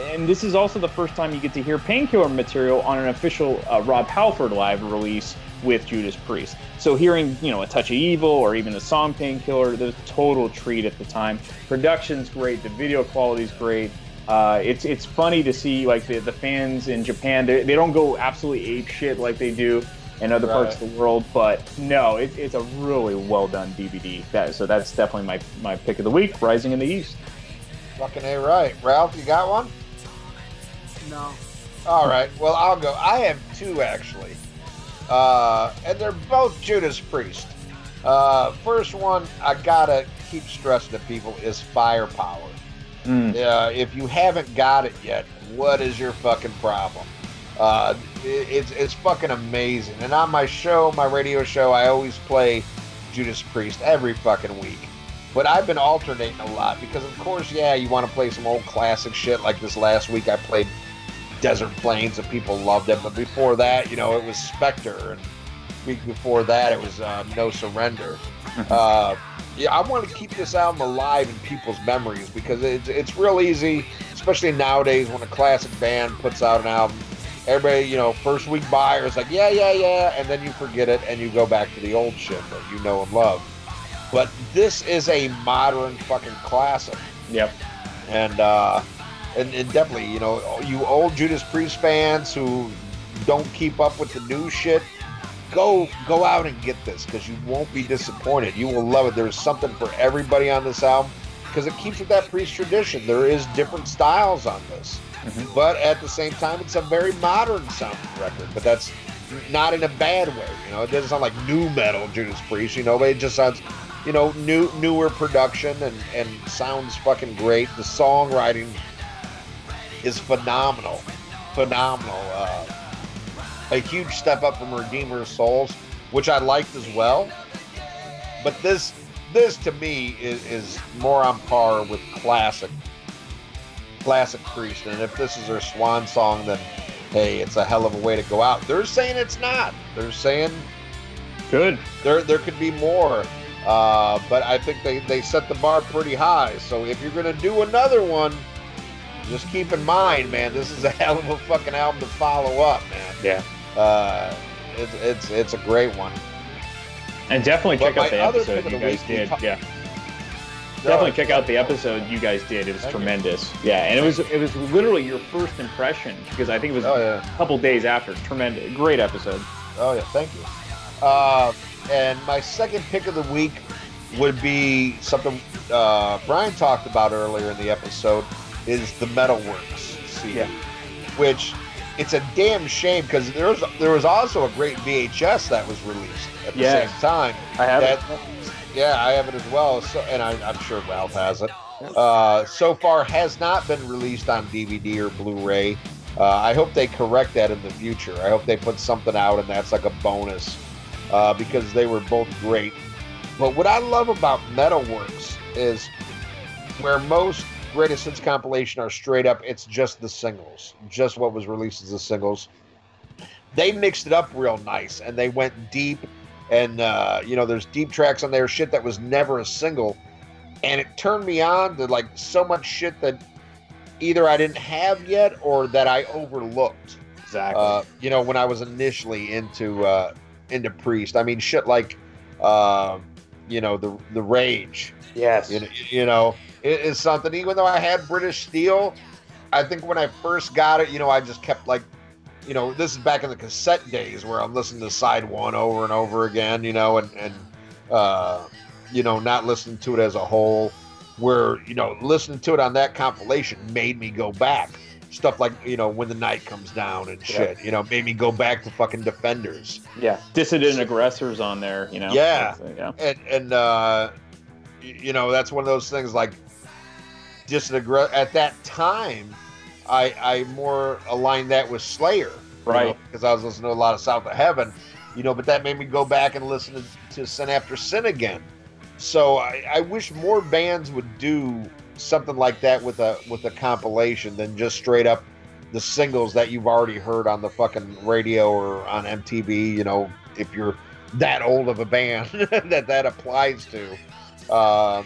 And this is also the first time you get to hear Painkiller material on an official uh, Rob Halford live release with Judas Priest. So hearing, you know, A Touch of Evil or even the song Painkiller, the total treat at the time. Production's great, the video quality's great. Uh, it's it's funny to see like the, the fans in Japan. They, they don't go absolutely ape shit like they do in other parts of the world, but no, it, it's a really well done DVD. That, so that's definitely my my pick of the week. Rising in the East. Fucking a right, Ralph. You got one? No. All right. Well, I'll go. I have two actually, uh, and they're both Judas Priest. Uh, first one I gotta keep stressing to people is Firepower. Mm. Uh, if you haven't got it yet, what is your fucking problem? Uh, it, it's it's fucking amazing. And on my show, my radio show, I always play Judas Priest every fucking week. But I've been alternating a lot because, of course, yeah, you want to play some old classic shit. Like this last week, I played Desert Plains, and people loved it. But before that, you know, it was Spectre, and week before that, it was uh, No Surrender. Uh, yeah, I want to keep this album alive in people's memories because it's it's real easy, especially nowadays when a classic band puts out an album. Everybody, you know, first week buyer is like, yeah, yeah, yeah, and then you forget it and you go back to the old shit that you know and love. But this is a modern fucking classic, Yep. and uh, and, and definitely, you know, you old Judas Priest fans who don't keep up with the new shit, go go out and get this because you won't be disappointed. You will love it. There's something for everybody on this album because it keeps with that Priest tradition. There is different styles on this, Mhm. but at the same time, it's a very modern sounding record. But that's not in a bad way. You know, it doesn't sound like new metal Judas Priest. You know, but it just sounds, you know, new newer production and and sounds fucking great. The songwriting is phenomenal, phenomenal. Uh, a huge step up from Redeemer of Souls, which I liked as well. But this, this to me is, is more on par with classic, classic Priest. And if this is their swan song, then hey, it's a hell of a way to go out. They're saying it's not. They're saying Good. there there could be more. Uh, but I think they, they set the bar pretty high. So if you're gonna do another one, just keep in mind, man, this is a hell of a fucking album to follow up, man. Yeah. Uh, it's it's it's a great one. And definitely But check out the episode you guys did. talk- Yeah. Definitely check out the episode you guys did. It was Thank you. tremendous. Yeah, and it was it was literally your first impression because I think it was Oh yeah. a couple days after. Tremendous, great episode. Oh yeah. Thank you. Uh, and my second pick of the week would be something uh, Brian talked about earlier in the episode. Is the Metalworks CD, Yeah. which it's a damn shame because there was there was also a great VHS that was released at the Yes. same time. I have that, it. Yeah, I have it as well. So, and I, I'm sure Ralph has it. Uh, so far, has not been released on DVD or Blu-ray. Uh, I hope they correct that in the future. I hope they put something out and that's like a bonus uh, because they were both great. But what I love about Metalworks is where most greatest hits compilation are straight up. It's just the singles, just what was released as the singles. they mixed it up real nice and they went deep and uh, you know there's deep tracks on there shit that was never a single and it turned me on to like so much shit that either i didn't have yet or that i overlooked Exactly. uh, you know when i was initially into uh, into priest i mean shit like uh, you know the the rage yes. you know, you know it is something even though i had british steel i think when i first got it you know i just kept like you know this is back in the cassette days where i'm listening to side one over and over again you know and and uh you know not listening to it as a whole where you know listening to it on that compilation made me go back stuff like you know when the night comes down and shit you know made me go back to fucking defenders yeah. Dissident Aggressor's on there. You know. Yeah. That's, yeah. and and uh, y- you know that's one of those things like just an aggr- at that time I I more aligned that with Slayer, Right. Because I was listening to a lot of South of Heaven, you know, but that made me go back and listen to, to Sin After Sin again. So I, I wish more bands would do something like that with a with a compilation than just straight up the singles that you've already heard on the fucking radio or on MTV. You know, if you're that old of a band that that applies to, uh,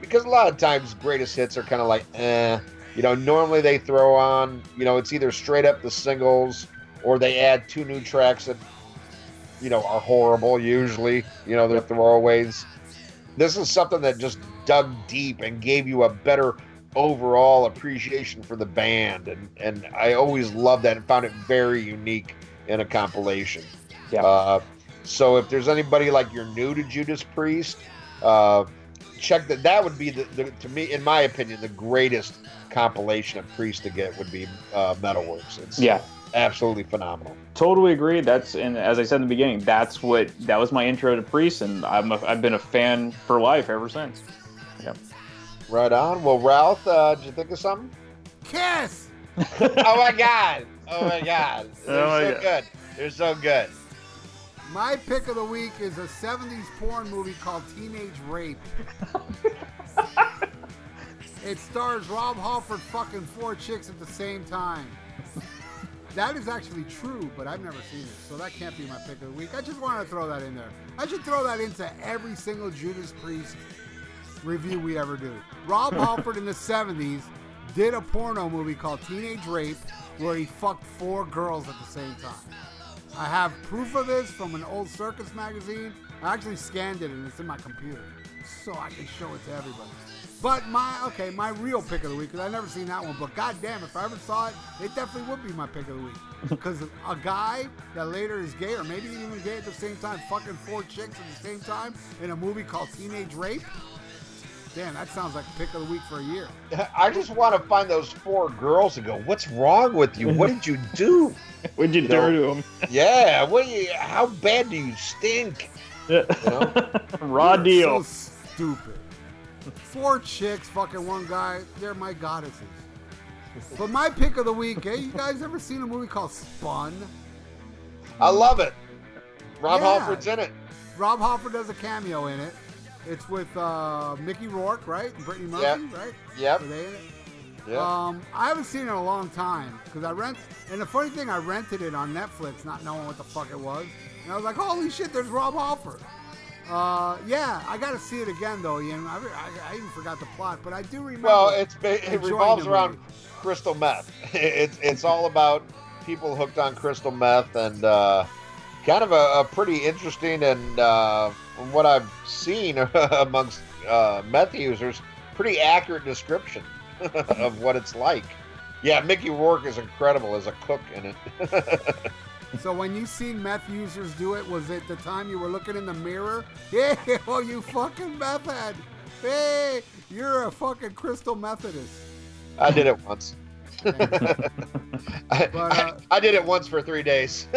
because a lot of times greatest hits are kind of like, eh. You know, normally they throw on, you know, it's either straight up the singles or they add two new tracks that, you know, are horrible. Usually, you know, they're throwaways. This is something that just dug deep and gave you a better overall appreciation for the band, and and I always loved that and found it very unique in a compilation. Yeah. Uh, so if there's anybody like you're new to Judas Priest, uh, check that. That would be the, the to me, in my opinion, the greatest compilation of Priest to get would be uh, Metalworks. It's Yeah. absolutely phenomenal. Totally agree. That's and as I said in the beginning, that's what that was my intro to Priest, and I'm a, I've been a fan for life ever since. Yep. Right on. Well, Ralph, uh, did you think of something? Kiss. oh my god! Oh my god! They're Oh my so God. good. They're so good. My pick of the week is a 70s porn movie called Teenage Rape. it stars Rob Halford fucking four chicks at the same time. That is actually true, but I've never seen it, so that can't be my pick of the week. I just wanted to throw that in there. I should throw that into every single Judas Priest review we ever do. Rob Halford in the 70s did a porno movie called Teenage Rape where he fucked four girls at the same time. I have proof of this from an old circus magazine. I actually scanned it and it's in my computer, so I can show it to everybody. But my okay, my real pick of the week because I never seen that one. But goddamn, if I ever saw it, it definitely would be my pick of the week because a guy that later is gay or maybe even gay at the same time, fucking four chicks at the same time in a movie called Teenage Rape. Damn, that sounds like pick of the week for a year. I just want to find those four girls and go, "What's wrong with you? What did you do? what did you No. do to them? yeah, what? You, how bad do you stink?" know? Raw You're deal. So stupid. Four chicks, fucking one guy. They're my goddesses. But my pick of the week, eh? You guys ever seen a movie called Spun? I love it. Rob Yeah. Halford's in it. Rob Halford does a cameo in it. It's with uh, Mickey Rourke, right? And Brittany Murphy, Yep. right? Yep. Are they in it? Yeah. Um, I haven't seen it in a long time because I rent. And the funny thing, I rented it on Netflix, not knowing what the fuck it was. And I was like, "Holy shit, there's Rob Halford." Uh, yeah, I got to see it again though, Ian. I, I, I even forgot the plot, but I do remember. well, it's it revolves around movie. crystal meth. It's it's all about people hooked on crystal meth and uh, kind of a, a pretty interesting and uh, from what I've seen amongst uh, meth users, pretty accurate description of what it's like. Yeah, Mickey Rourke is incredible as a cook in it. So when you seen meth users do it, was it the time you were looking in the mirror? Yeah, oh you fucking meth head. Hey, you're a fucking crystal Methodist. I did it once. I, But, uh, I, I did it once for three days.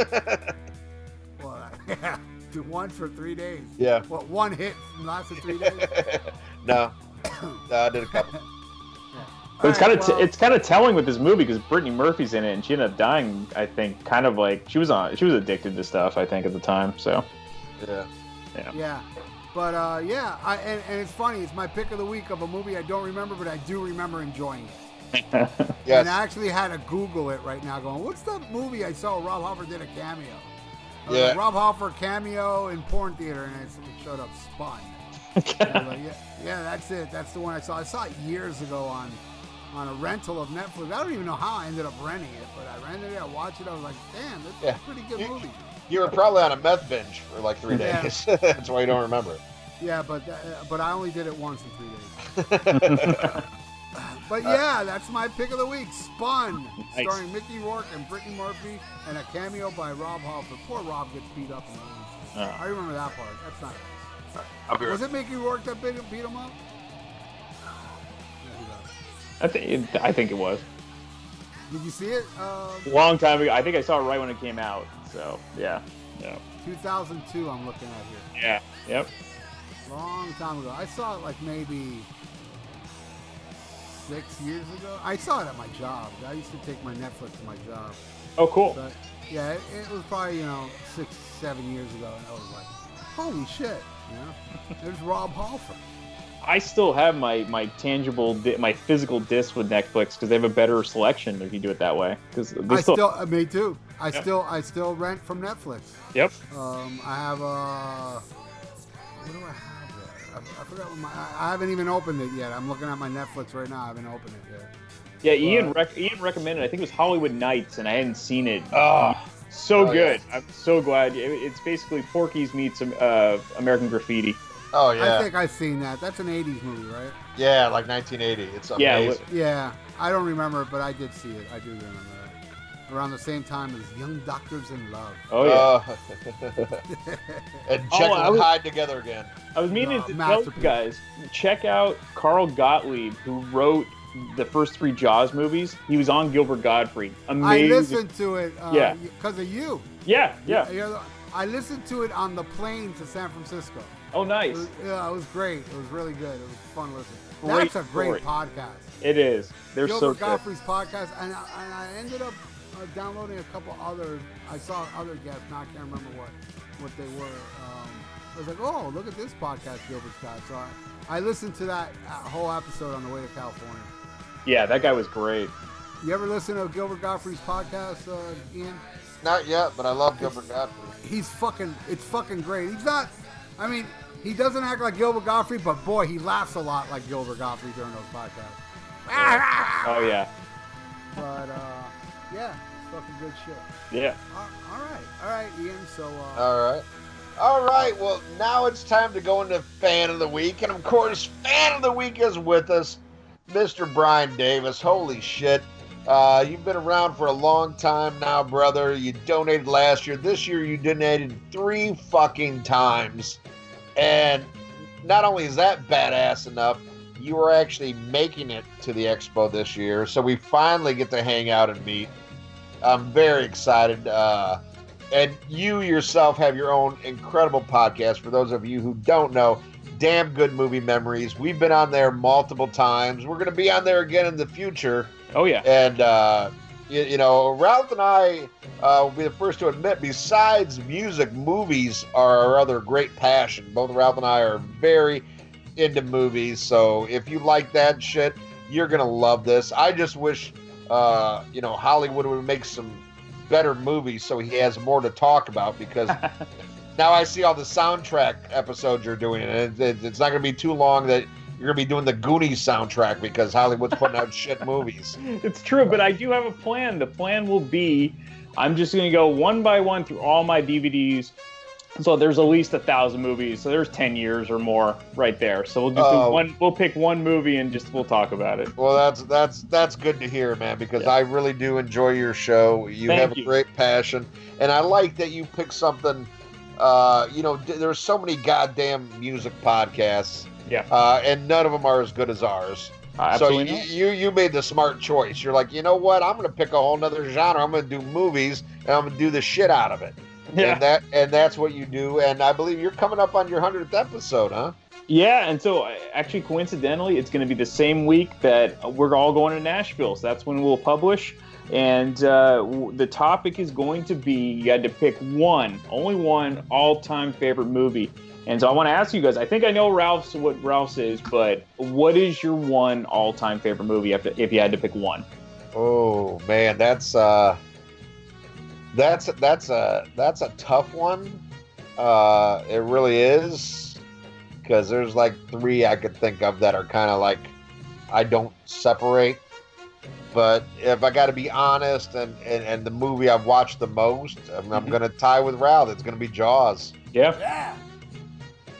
Well, yeah, do one for three days. yeah. What one hit lasted three days? no. no, I did a couple. But it's All kind of well- it's kind of telling with this movie because Brittany Murphy's in it and she ended up dying. I think kind of like she was on she was addicted to stuff. I think at the time. So Yeah. Yeah, Yeah. but uh, yeah, I, and, and it's funny. It's my pick of the week of a movie I don't remember, but I do remember enjoying it. And I actually had to Google it right now, going, "What's the movie I saw? Rob Halford did a cameo." Yeah. like, Rob Halford cameo in porn theater, and it it showed up Spun. Like, yeah, yeah, that's it. That's the one I saw. I saw it years ago on on a rental of Netflix. I don't even know how I ended up renting it, but I rented it. I watched it. I was like, damn, that's Yeah. a pretty good You- movie. You were probably on a meth binge for like three Yeah. days. That's why you don't remember. Yeah, but uh, but I only did it once in three days. But uh, yeah, that's my pick of the week. Spun, Nice. starring Mickey Rourke and Brittany Murphy, and a cameo by Rob Halford. Poor Rob gets beat up in the. Oh. I remember that part. That's not nice. Uh, I'll be Was it Mickey Rourke that beat, beat him up? Yeah, he was. I think I think it was Did you see it? Um, long time ago. I think I saw it right when it came out. So yeah, yeah, 2002. I'm looking at here. yeah, yep. Long time ago. I saw it like maybe six years ago. I saw it at my job. I used to take my Netflix to my job. Oh, cool. Yeah, it, it was probably you know six, seven years ago, and I was like, holy shit, you know, there's Rob Halford. I still have my my tangible, di- my physical disc with Netflix because they have a better selection if you do it that way. Because I still, still, uh, me too. I still, I still rent from Netflix. yep. Um, I have a. What do I have? I, I forgot what my. I, I haven't even opened it yet. I'm looking at my Netflix right now. I haven't opened it yet. Yeah, Ian rec- Ian recommended. I think it was Hollywood Knights, and I hadn't seen it. Oh, so Oh, good. I'm so glad. It- It's basically Porky's meets uh, American Graffiti. oh yeah. I think I've seen that. That's an '80s movie, right? yeah, like 1980. It's Yeah, amazing. Yeah, I don't remember it, but I did see it. I do remember that. Around the same time as Young Doctors in Love. Oh yeah. Uh, and Oh, Jekyll I and was- Hyde together again. I was meaning No, to tell you guys, check out Carl Gottlieb, who wrote the first three Jaws movies. He was on Gilbert Gottfried. I Amazing. listened to it. Uh, Yeah. Because of you. Yeah, yeah. You're I listened to it on the plane to San Francisco. Oh, It nice. was, yeah, it was great. It was really good. It was fun listening. Great That's a great story. podcast. It is. They're Gilbert so good. Gottfried's podcast, and I, and I ended up uh, downloading a couple other. I saw other guests. Now I can't remember what what they were. Um, I was like, oh, look at this podcast Gilbert's got. So I, I listened to that uh, whole episode on the way to California. Yeah, that guy was great. You ever listen to Gilbert Gottfried's podcast, uh, Ian? Not yet, but I love Gilbert Gottfried. He's fucking. It's fucking great. He's not. I mean, he doesn't act like Gilbert Gottfried, but boy, he laughs a lot like Gilbert Gottfried during those podcasts. Oh yeah, But uh, yeah, it's fucking good shit. yeah. All- all right, all right, Ian. So uh, All right. All right. Well, now it's time to go into fan of the week, and of course, fan of the week is with us, Mr. Brian Davis. Holy shit! Uh, you've been around for a long time now, brother. You donated last year. This year, you donated three fucking times, and not only is that badass enough, you are actually making it to the expo this year. So we finally get to hang out and meet. I'm very excited. Uh, and you yourself have your own incredible podcast. For those of you who don't know, Damn Good Movie Memories. We've been on there multiple times. We're going to be on there again in the future. Oh yeah. And, uh, you, you know, Ralph and I uh, will be the first to admit, besides music, movies are our other great passion. Both Ralph and I are very into movies. So if you like that shit, you're to love this. I just wish, uh, you know, Hollywood would make some better movies so he has more to talk about because now I see all the soundtrack episodes you're doing, and it, it's not going to be too long that you're going to be doing the Goonies soundtrack because Hollywood's putting out shit movies. It's true, but I do have a plan. The plan will be I'm just going to go one by one through all my DVDs. So there's at least a thousand movies. So there's 10 years or more right there. So we'll just Oh. do one. We'll pick one movie and just we'll talk about it. Well, that's that's that's good to hear, man, because Yeah. I really do enjoy your show. You Thank have a you. great passion, and I like that you pick something. Uh, you know, d- there's so many goddamn music podcasts, Yeah. uh, and none of them are as good as ours. Uh, so you, you you made the smart choice. You're like, you know what? I'm going to pick a whole nother genre. I'm going to do movies, and I'm going to do the shit out of it. yeah. And that and that's what you do. And I believe you're coming up on your hundredth episode, huh? Yeah, and so uh, actually, coincidentally, it's going to be the same week that we're all going to Nashville. So that's when we'll publish. And uh, w- the topic is going to be you had to pick one, only one all time favorite movie And so I want to ask you guys. I think I know Ralph's what Ralph's is, but what is your one all-time favorite movie if, if you had to pick one? Oh man, that's uh, that's that's a that's a tough one. Uh, it really is because there's like three I could think of that are kind of like I don't separate. But if I got to be honest, and, and and the movie I've watched the most, I'm, I'm Mhm. gonna tie with Ralph. It's gonna be Jaws. Yeah. Yeah.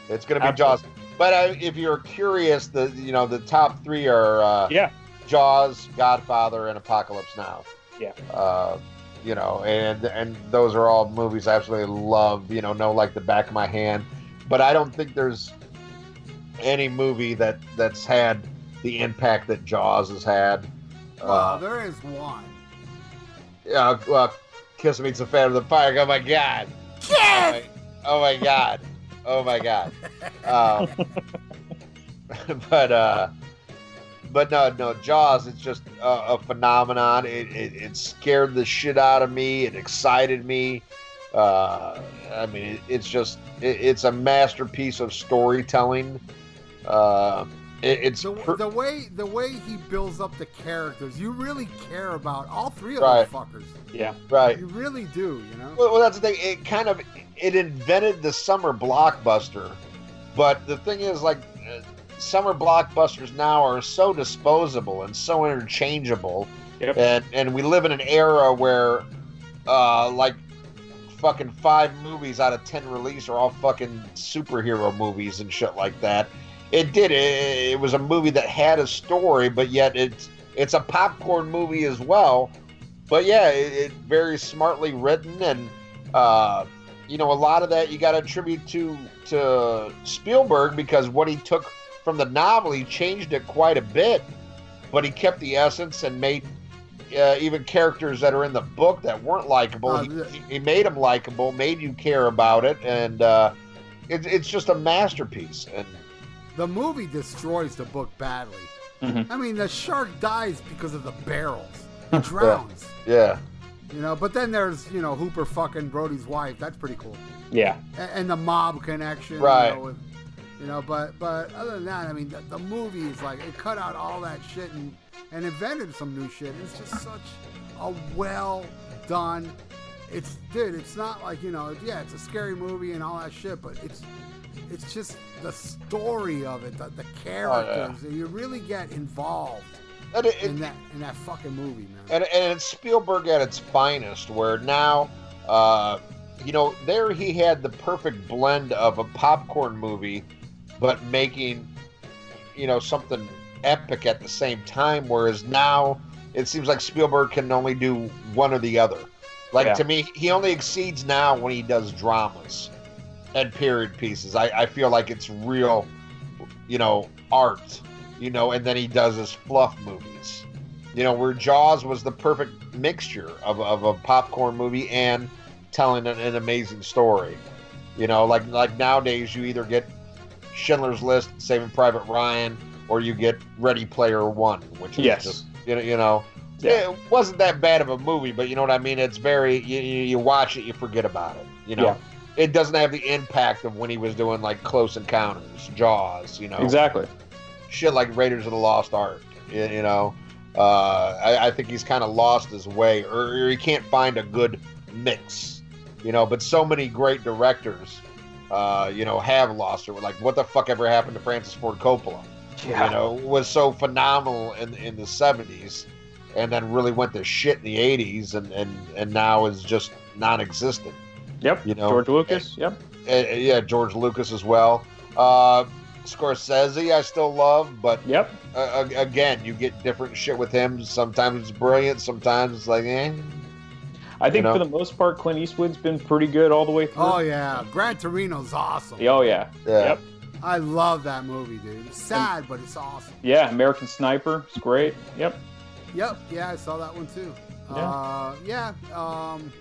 It's gonna be Absolutely. Jaws. But I, if you're curious, the you know the top three are uh, Yeah. Jaws, Godfather, and Apocalypse Now. Yeah. Uh, you know, and and those are all movies I absolutely love. You know, know like the back of my hand. But I don't think there's any movie that that's had the impact that Jaws has had. Well, Uh, there is one. yeah, well, Kiss meets the Fan of the Park. Oh my God! Oh my, oh my God! Oh my God! Um, but uh, but no, no, Jaws. It's just a, a phenomenon. It, it it scared the shit out of me. It excited me. Uh, I mean, it, it's just it, it's a masterpiece of storytelling. Uh, it, it's The, per- the way the way he builds up the characters, you really care about all three of Right. those fuckers. Yeah. right. You really do, you know. Well, well, that's the thing. It kind of it invented the summer blockbuster, but the thing is, like, summer blockbusters now are so disposable and so interchangeable, Yep. and and we live in an era where, uh, like, fucking five movies out of ten release are all fucking superhero movies and shit like that. It did. It, it was a movie that had a story, but yet it's it's a popcorn movie as well but yeah, it, it very smartly written, and uh, you know a lot of that you got to attribute to to Spielberg because what he took from the novel, he changed it quite a bit, but he kept the essence and made uh, even characters that are in the book that weren't likable. Uh, he, he made them likable, made you care about it, and uh, it, it's just a masterpiece. And The movie destroys the book badly. Mhm. I mean, the shark dies because of the barrels. He drowns. yeah, You know, but then there's you know Hooper fucking Brody's wife. That's pretty cool. Yeah. And, and the mob connection. Right. You know, with, you know, but but other than that, I mean, the, the movie is like it cut out all that shit and and invented some new shit. It's just such a well done. It's dude. It's not like you know. Yeah, it's a scary movie and all that shit, but it's it's just the story of it, the, the characters. You really get involved it, it, in that in that fucking movie, man. and, and it's Spielberg at its finest, where now, uh, you know, there he had the perfect blend of a popcorn movie, but making, you know, something epic at the same time. Whereas now, it seems like Spielberg can only do one or the other. Like Yeah. to me, he only exceeds now when he does dramas and period pieces. I, I feel like it's real, you know, art, you know, and then he does his fluff movies you know, where Jaws was the perfect mixture of, of a popcorn movie and telling an, an amazing story. You know, like like nowadays you either get Schindler's List, Saving Private Ryan, or you get Ready Player One, which is Yes. just you know, you know, Yeah. it wasn't that bad of a movie, but you know what I mean. It's very you, you watch it, you forget about it. You know, Yeah. it doesn't have the impact of when he was doing like Close Encounters, Jaws. You know, Exactly. shit like Raiders of the Lost Ark. You, you know, uh, I, I think he's kind of lost his way, or, or he can't find a good mix. You know, but so many great directors, uh, you know, have lost it. Like, what the fuck ever happened to Francis Ford Coppola? Yeah. You know, was so phenomenal in in the '70s, and then really went to shit in the '80s, and and and now is just non-existent. Yep. You know, George Lucas. Yep. Uh, yeah, George Lucas as well. Uh, Scorsese, I still love, but Yep. uh, again, you get different shit with him. Sometimes it's brilliant, sometimes it's like, eh. I think You know? for the most part, Clint Eastwood's been pretty good all the way through. Oh yeah, Gran Torino's awesome. Oh yeah. Yeah. Yep. I love that movie, dude. It's sad, but it's awesome. Yeah. American Sniper. It's great. Yep. Yep, yeah, I saw that one too. Yeah. Uh, yeah, um,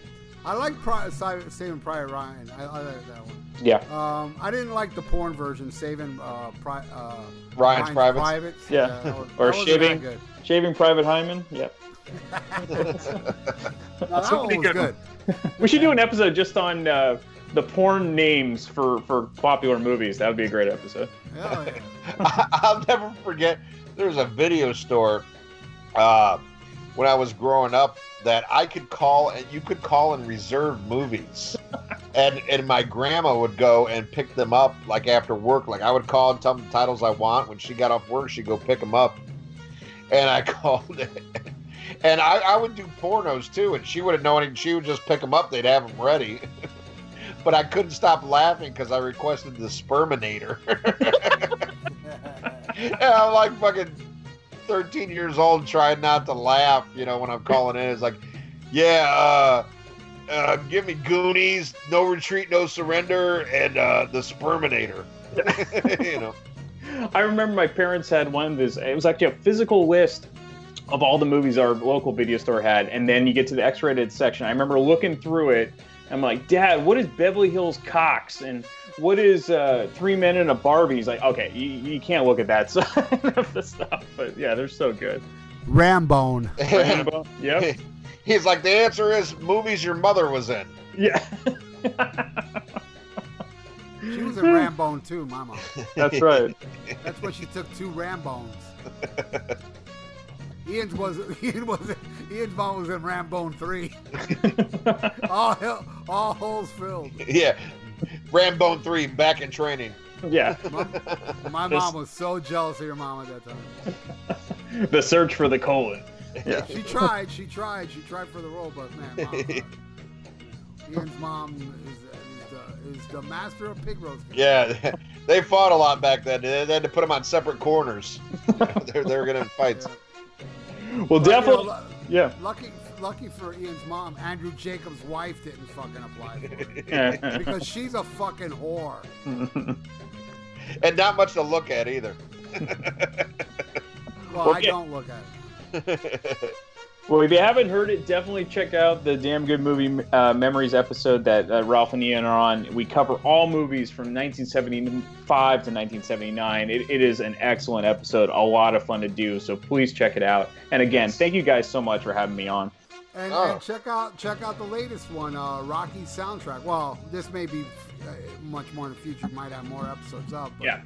I like Pri- Si- Saving Private Ryan. I, I like that one. Yeah. Um, I didn't like the porn version, Saving uh, Pri- uh, Ryan's Privates. Privates. Yeah. that was- Or that Shaving. good. Shaving Private Hyman. Yep. No, that one was good good. We should do an episode just on uh, the porn names for for popular movies. That would be a great episode. Hell yeah. I'll never forget. There was a video store uh, when I was growing up that I could call and you could call and reserve movies. And and my grandma would go and pick them up like after work. Like I would call and tell them the titles I want. When she got off work, she'd go pick them up. And I called it. And I, I would do pornos too, and she wouldn't know any. She would just pick them up; they'd have them ready. but I couldn't stop laughing because I requested the Sperminator. and I'm like fucking 13 years old, trying not to laugh. You know, when I'm calling in, it's like, yeah, uh, uh, give me Goonies, No Retreat, No Surrender, and uh, the Sperminator. you know, I remember my parents had one of these. It was actually a physical list of all the movies our local video store had, and then you get to the X-rated section. I remember looking through it. I'm like, Dad, what is Beverly Hills Cox and what is uh, Three Men and a Barbie? He's like, okay, you, you can't look at that side of the stuff, but yeah, they're so good. Rambone. Rambo, yep, he's like, the answer is movies your mother was in. yeah, She was in Rambone too, Mama. that's right. That's what she took two Rambones. Ian's was Ian was Ian's mom was in Rambone three. all all holes filled. yeah, Rambone three back in training. Yeah, My, my This- mom was so jealous of your mom at that time. the search for the colon. Yeah, She tried, she tried, she tried for the role, but man, mom, uh, Ian's mom is, is, the, is the master of pig roasting. Yeah, they fought a lot back then. They had to put them on separate corners. they're they're gonna fight. Well, But, you know, definitely. Yeah. Lucky, lucky for Ian's mom, Andrew Jacobs' wife didn't fucking apply for it because she's a fucking whore. and not much to look at either. Well, I don't look at it. Well, if you haven't heard it, definitely check out the Damn Good Movie uh, Memories episode that uh, Ralph and Ian are on. We cover all movies from 1975 to 1979. It, it is an excellent episode, a lot of fun to do. So please check it out. And again, thank you guys so much for having me on. And, Oh. and check out check out the latest one, uh, Rocky's soundtrack. Well, this may be uh, much more in the future. Might have more episodes up. But Yeah.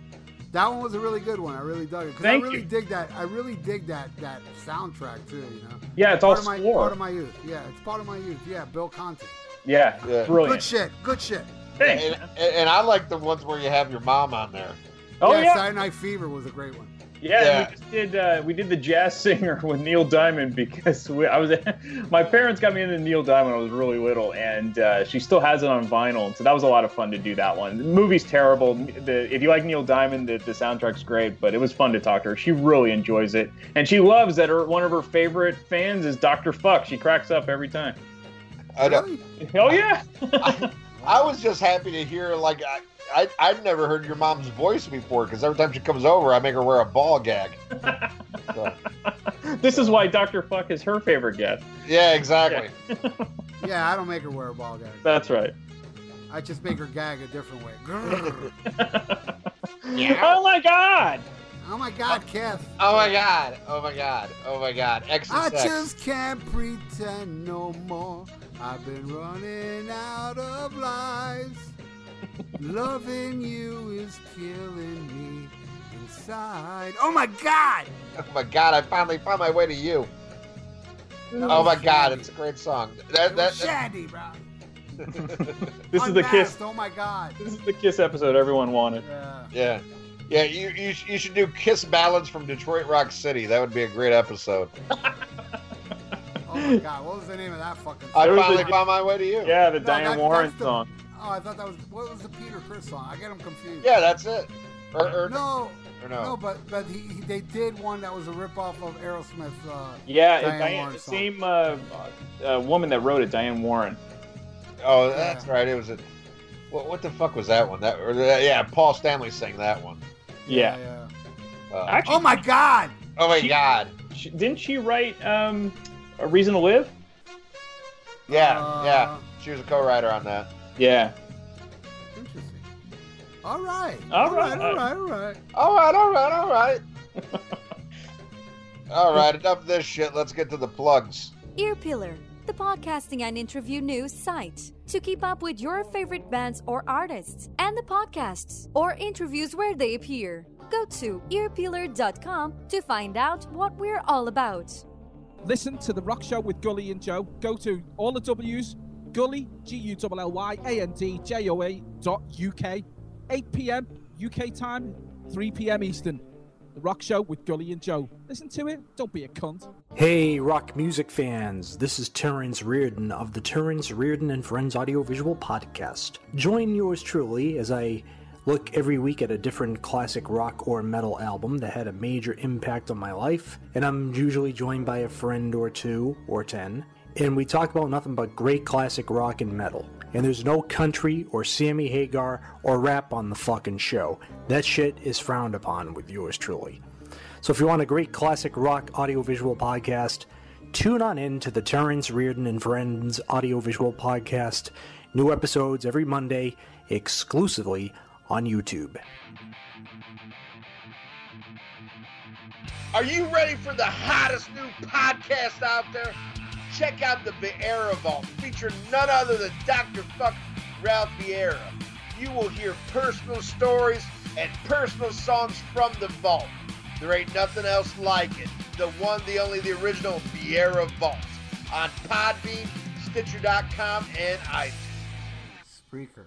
That one was a really good one. I really dug it because I really you. dig that. I really dig that that soundtrack too. You know, Yeah, it's all part of my part of my youth. Yeah, it's part of my youth. Yeah, Bill Conti. yeah, Yeah. Good shit. Good shit. Thanks. and, and I like the ones where you have your mom on there. oh yeah, yeah, Saturday Night Fever was a great one. Yeah, Yeah. we just did. Uh, we did the jazz singer with Neil Diamond because we, I was. my parents got me into Neil Diamond when I was really little, and uh, she still has it on vinyl. So that was a lot of fun to do that one. The movie's terrible. The, if you like Neil Diamond, the, the soundtrack's great, but it was fun to talk to her. She really enjoys it, and she loves that. Her one of her favorite fans is Dr. Fuck. She cracks up every time. I, know- Really? Oh yeah. I was just happy to hear like I, I I'd never heard your mom's voice before because every time she comes over, I make her wear a ball gag. So, this is why Dr. Fuck is her favorite guest. yeah, exactly. Yeah, I don't make her wear a ball gag. That's right. I just make her gag a different way. Grrr. Oh my God. oh my God, Kev. Oh my god! Oh my god! Oh my god! X I and sex. just can't pretend no more. I've been running out of lies. Loving you is killing me inside. Oh my God! Oh my god! I finally found my way to you. That Oh was my god! It's a great song. It That, that, Shandi, bro. This is the kiss. Oh my God. This is the kiss episode everyone wanted. Yeah. yeah, yeah. You, you you should do Kiss ballads from Detroit Rock City. That would be a great episode. Oh my God. What was the name of that fucking Song? I finally a- found my way to you. Yeah, the No, Diane that- Warren the- song. Oh, I thought that was what was the Peter Criss song? I get them confused. Yeah, that's it. Or, or, No, or no, no. but but he, he they did one that was a ripoff of Aerosmith. Uh, Yeah, Diane Diane, Warren the song. same uh, uh, woman that wrote it, Diane Warren. Oh, that's right. It was a. What, what the fuck was that one? That or that, yeah, Paul Stanley sang that one. Yeah. yeah. Uh, Actually, Oh my God! oh my she- god! she, didn't she write um, A Reason to Live? Yeah, Uh, yeah. She was a co-writer on that. Yeah. Interesting. All right. All all right. right. All right. All right. All right, all right, all right. all right, enough of this shit. Let's get to the plugs. Ear Peeler, the podcasting and interview news site. To keep up with your favorite bands or artists, and the podcasts or interviews where they appear, go to earpeeler.com to find out what we're all about. Listen to The Rock Show with Gully and Joe. Go to all the W's, Gully, G U L L Y A N D J O A dot UK, 8 p.m. UK time, 3 p.m. Eastern. The Rock Show with Gully and Joe. Listen to it, don't be a cunt. Hey, rock music fans. This is Terrence Reardon of the Terrence Reardon and Friends Audiovisual Podcast. Join yours truly as I look every week at a different classic rock or metal album that had a major impact on my life, and I'm usually joined by a friend or two or ten, and we talk about nothing but great classic rock and metal. And there's no country or Sammy Hagar or rap on the fucking show. That shit is frowned upon with yours truly. So if you want a great classic rock audiovisual podcast, tune on in to the Terrence Reardon and Friends audiovisual podcast. New episodes every Monday exclusively on YouTube. Are you ready for the hottest new podcast out there? Check out the Vieira Vault, featuring none other than Dr. Fuck Ralph Vieira. You will hear personal stories and personal songs from the vault. There ain't nothing else like it. The one, the only, the original Vieira Vault on Podbean, Stitcher.com, and iTunes. Spreaker.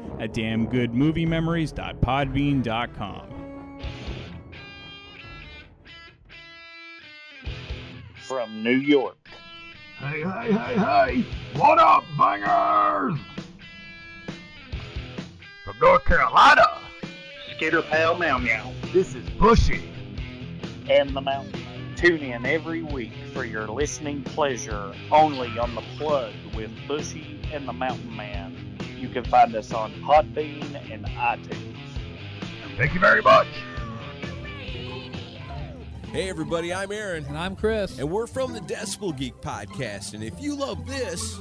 at damngoodmoviememories.podbean.com. From New York. Hey, hey, hey, hey! What up, bangers? From North Carolina, Skitter Pal Meow Meow. this is Bushy. and the Mountain. Tune in every week for your listening pleasure only on The Plug with Bushy and the Mountain Man. You can find us on Podbean and iTunes. Thank you very much. Hey everybody, I'm Aaron. And I'm Chris. And we're from the Decibel Geek Podcast. And if you love this,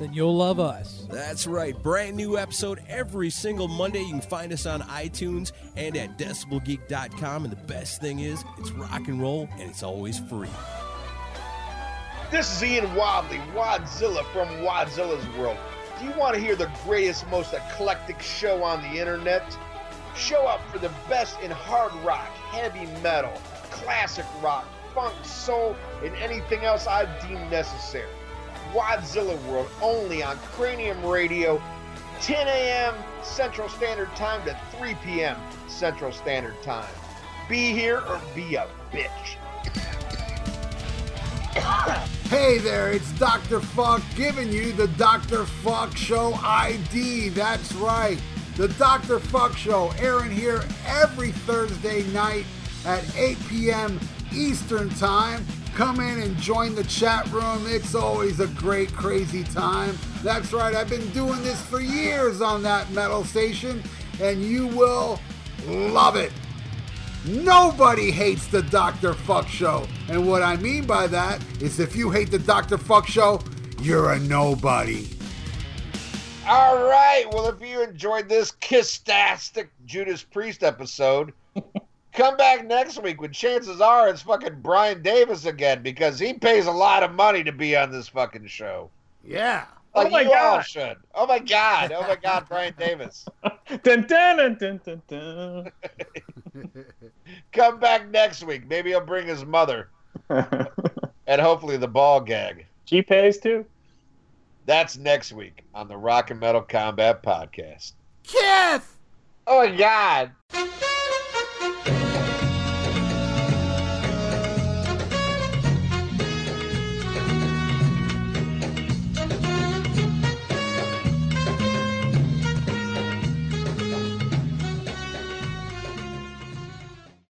Then you'll love us. That's right. Brand new episode every single Monday. You can find us on iTunes and at decibelgeek.com. And the best thing is, it's rock and roll and it's always free. This is Ian Wadley, Wadzilla from Wadzilla's World. Do you want to hear the greatest, most eclectic show on the internet? Show up for the best in hard rock, heavy metal, classic rock, funk, soul, and anything else I deem necessary. Wadzilla World only on Cranium Radio, 10 a.m. Central Standard Time to 3 p.m. Central Standard Time. Be here or be a bitch. Hey there, it's Dr. Fuck giving you the Dr. Fuck Show ID. That's right. The Dr. Fuck Show airing here every Thursday night at 8 p.m. Eastern Time. Come in and join the chat room. It's always a great, crazy time. That's right, I've been doing this for years on that metal station, and you will love it. Nobody hates the Dr. Fuck Show. And what I mean by that is if you hate the Dr. Fuck Show, you're a nobody. All right. Well, if you enjoyed this kistastic Judas Priest episode, come back next week when chances are it's fucking Brian Davis again because he pays a lot of money to be on this fucking show. Yeah. Like Oh my God. should. Oh my god. Oh my god, Brian Davis. Dun, dun, dun. Come back next week. Maybe he'll bring his mother. and hopefully the ball gag. She pays too. That's next week on the Rock and Metal Combat Podcast. Kith! Oh my god.